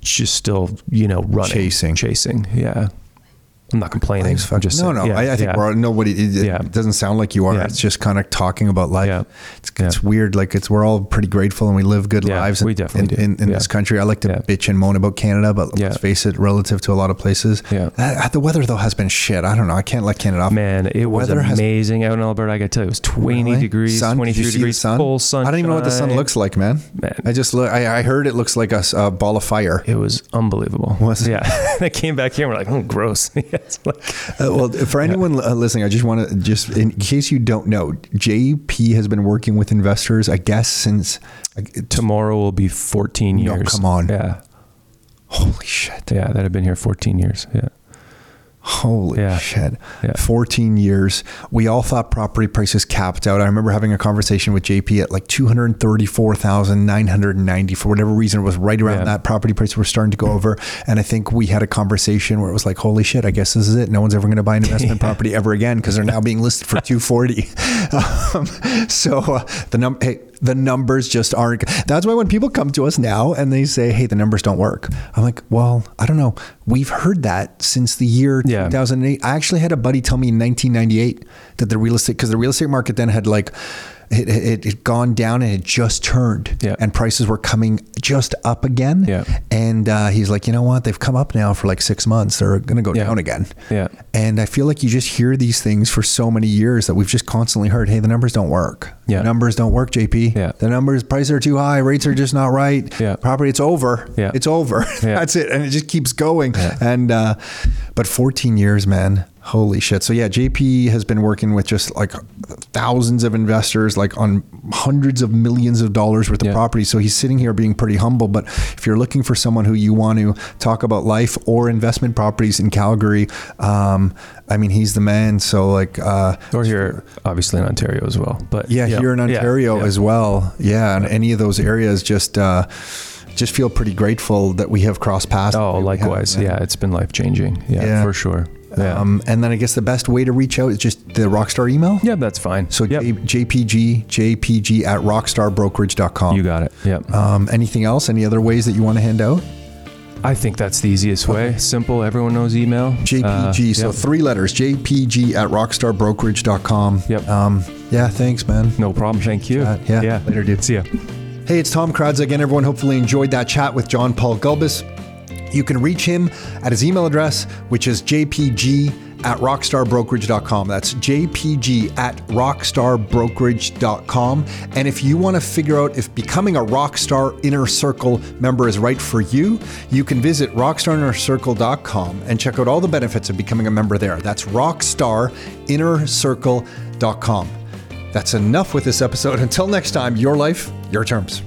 just still you know running Chasing. chasing. Yeah, I'm not complaining. Just no, no. yeah, I, I think yeah. we're nobody. It, it Yeah. doesn't sound like you are. Yeah. It's just kind of talking about life. It's, it's weird. Like it's we're all pretty grateful and we live good lives. we in, definitely in, do. in, in this country. I like to bitch and moan about Canada, but let's face it, relative to a lot of places, Yeah. uh, the weather though has been shit. I don't know. I can't let Canada off. Man, it was weather has- amazing out in Alberta. I got to tell you, it was 20 Really? degrees, Sun? Did you 23 see the degrees, sun? full sun. I don't even know what the sun looks like, man. Man. I just look. I, I heard it looks like a ball of fire. It was unbelievable. Was it? Yeah. (laughs) I came back here and we're like, oh, gross. (laughs) Yeah, like, Uh, well, for anyone uh, listening, I just want to just in case you don't know, JP has been working with investors, I guess, since. like, tomorrow will be 14 No, years. come on. Yeah. Holy shit! Yeah. That have been here 14 years. Yeah. Holy Yeah. shit! Yeah. Fourteen years. We all thought property prices capped out. I remember having a conversation with JP at like two hundred thirty-four thousand nine hundred ninety. For whatever reason, it was right around Yeah. that. Property prices were starting to go over, and I think we had a conversation where it was like, "Holy shit! I guess this is it. No one's ever going to buy an investment (laughs) property ever again because they're now being listed for (laughs) two forty. (laughs) um, so uh, the number. Hey, the numbers just aren't. That's why when people come to us now and they say, "Hey, the numbers don't work," I'm like, "Well, I don't know. We've heard that since the year Yeah. 2008. I actually had a buddy tell me in 1998 that the real estate because the real estate market then had like it it had gone down and it just turned, Yeah. and prices were coming just up again. Yeah. and uh, he's like, you know what? They've come up now for like six months. They're going to go Yeah. down again. Yeah. And I feel like you just hear these things for so many years that we've just constantly heard, hey, the numbers don't work. Yeah. The numbers don't work, JP. Yeah. The numbers, prices are too high, rates are just not right. Yeah. Property, it's over. Yeah. It's over. (laughs) Yeah. That's it. And it just keeps going. Yeah. And, uh, but 14 years, man. Holy shit. So yeah, JP has been working with just like thousands of investors, like on hundreds of millions of dollars worth of Yeah. property. So he's sitting here being pretty humble. But if you're looking for someone who you want to talk about life or investment properties in Calgary, um, I mean, he's the man. So like, uh, Or here, obviously in Ontario as well. But yeah, here in Ontario yeah. as well. Yeah, and any of those areas just uh, just feel pretty grateful that we have crossed paths. Oh, we have, likewise. yeah, it's been life changing. Yeah, Yeah. for sure. Yeah. Um, and then I guess the best way to reach out is just the Rockstar email. yeah, that's fine. So yep. J- JPG, JPG at rockstarbrokerage.com. you got it. Yep. Um, anything else? Any other ways that you want to hand out? I think that's the easiest way. Simple. Everyone knows email. JPG. Uh, so yep. three letters. JPG at rockstarbrokerage.com. Yep. Um, yeah, thanks, man. no problem. Thank you. chat. Yeah. Yeah. Later, dude. See ya. Hey, it's Tom Karadza again. Everyone hopefully enjoyed that chat with John Paul Gulbis. You can reach him at his email address, which is jpg at rockstarbrokerage.com. That's jpg at rockstarbrokerage.com. And if you want to figure out if becoming a Rockstar Inner Circle member is right for you, you can visit rockstarinnercircle.com and check out all the benefits of becoming a member there. That's rockstarinnercircle.com. That's enough with this episode. (laughs) Until next time, your life, your terms.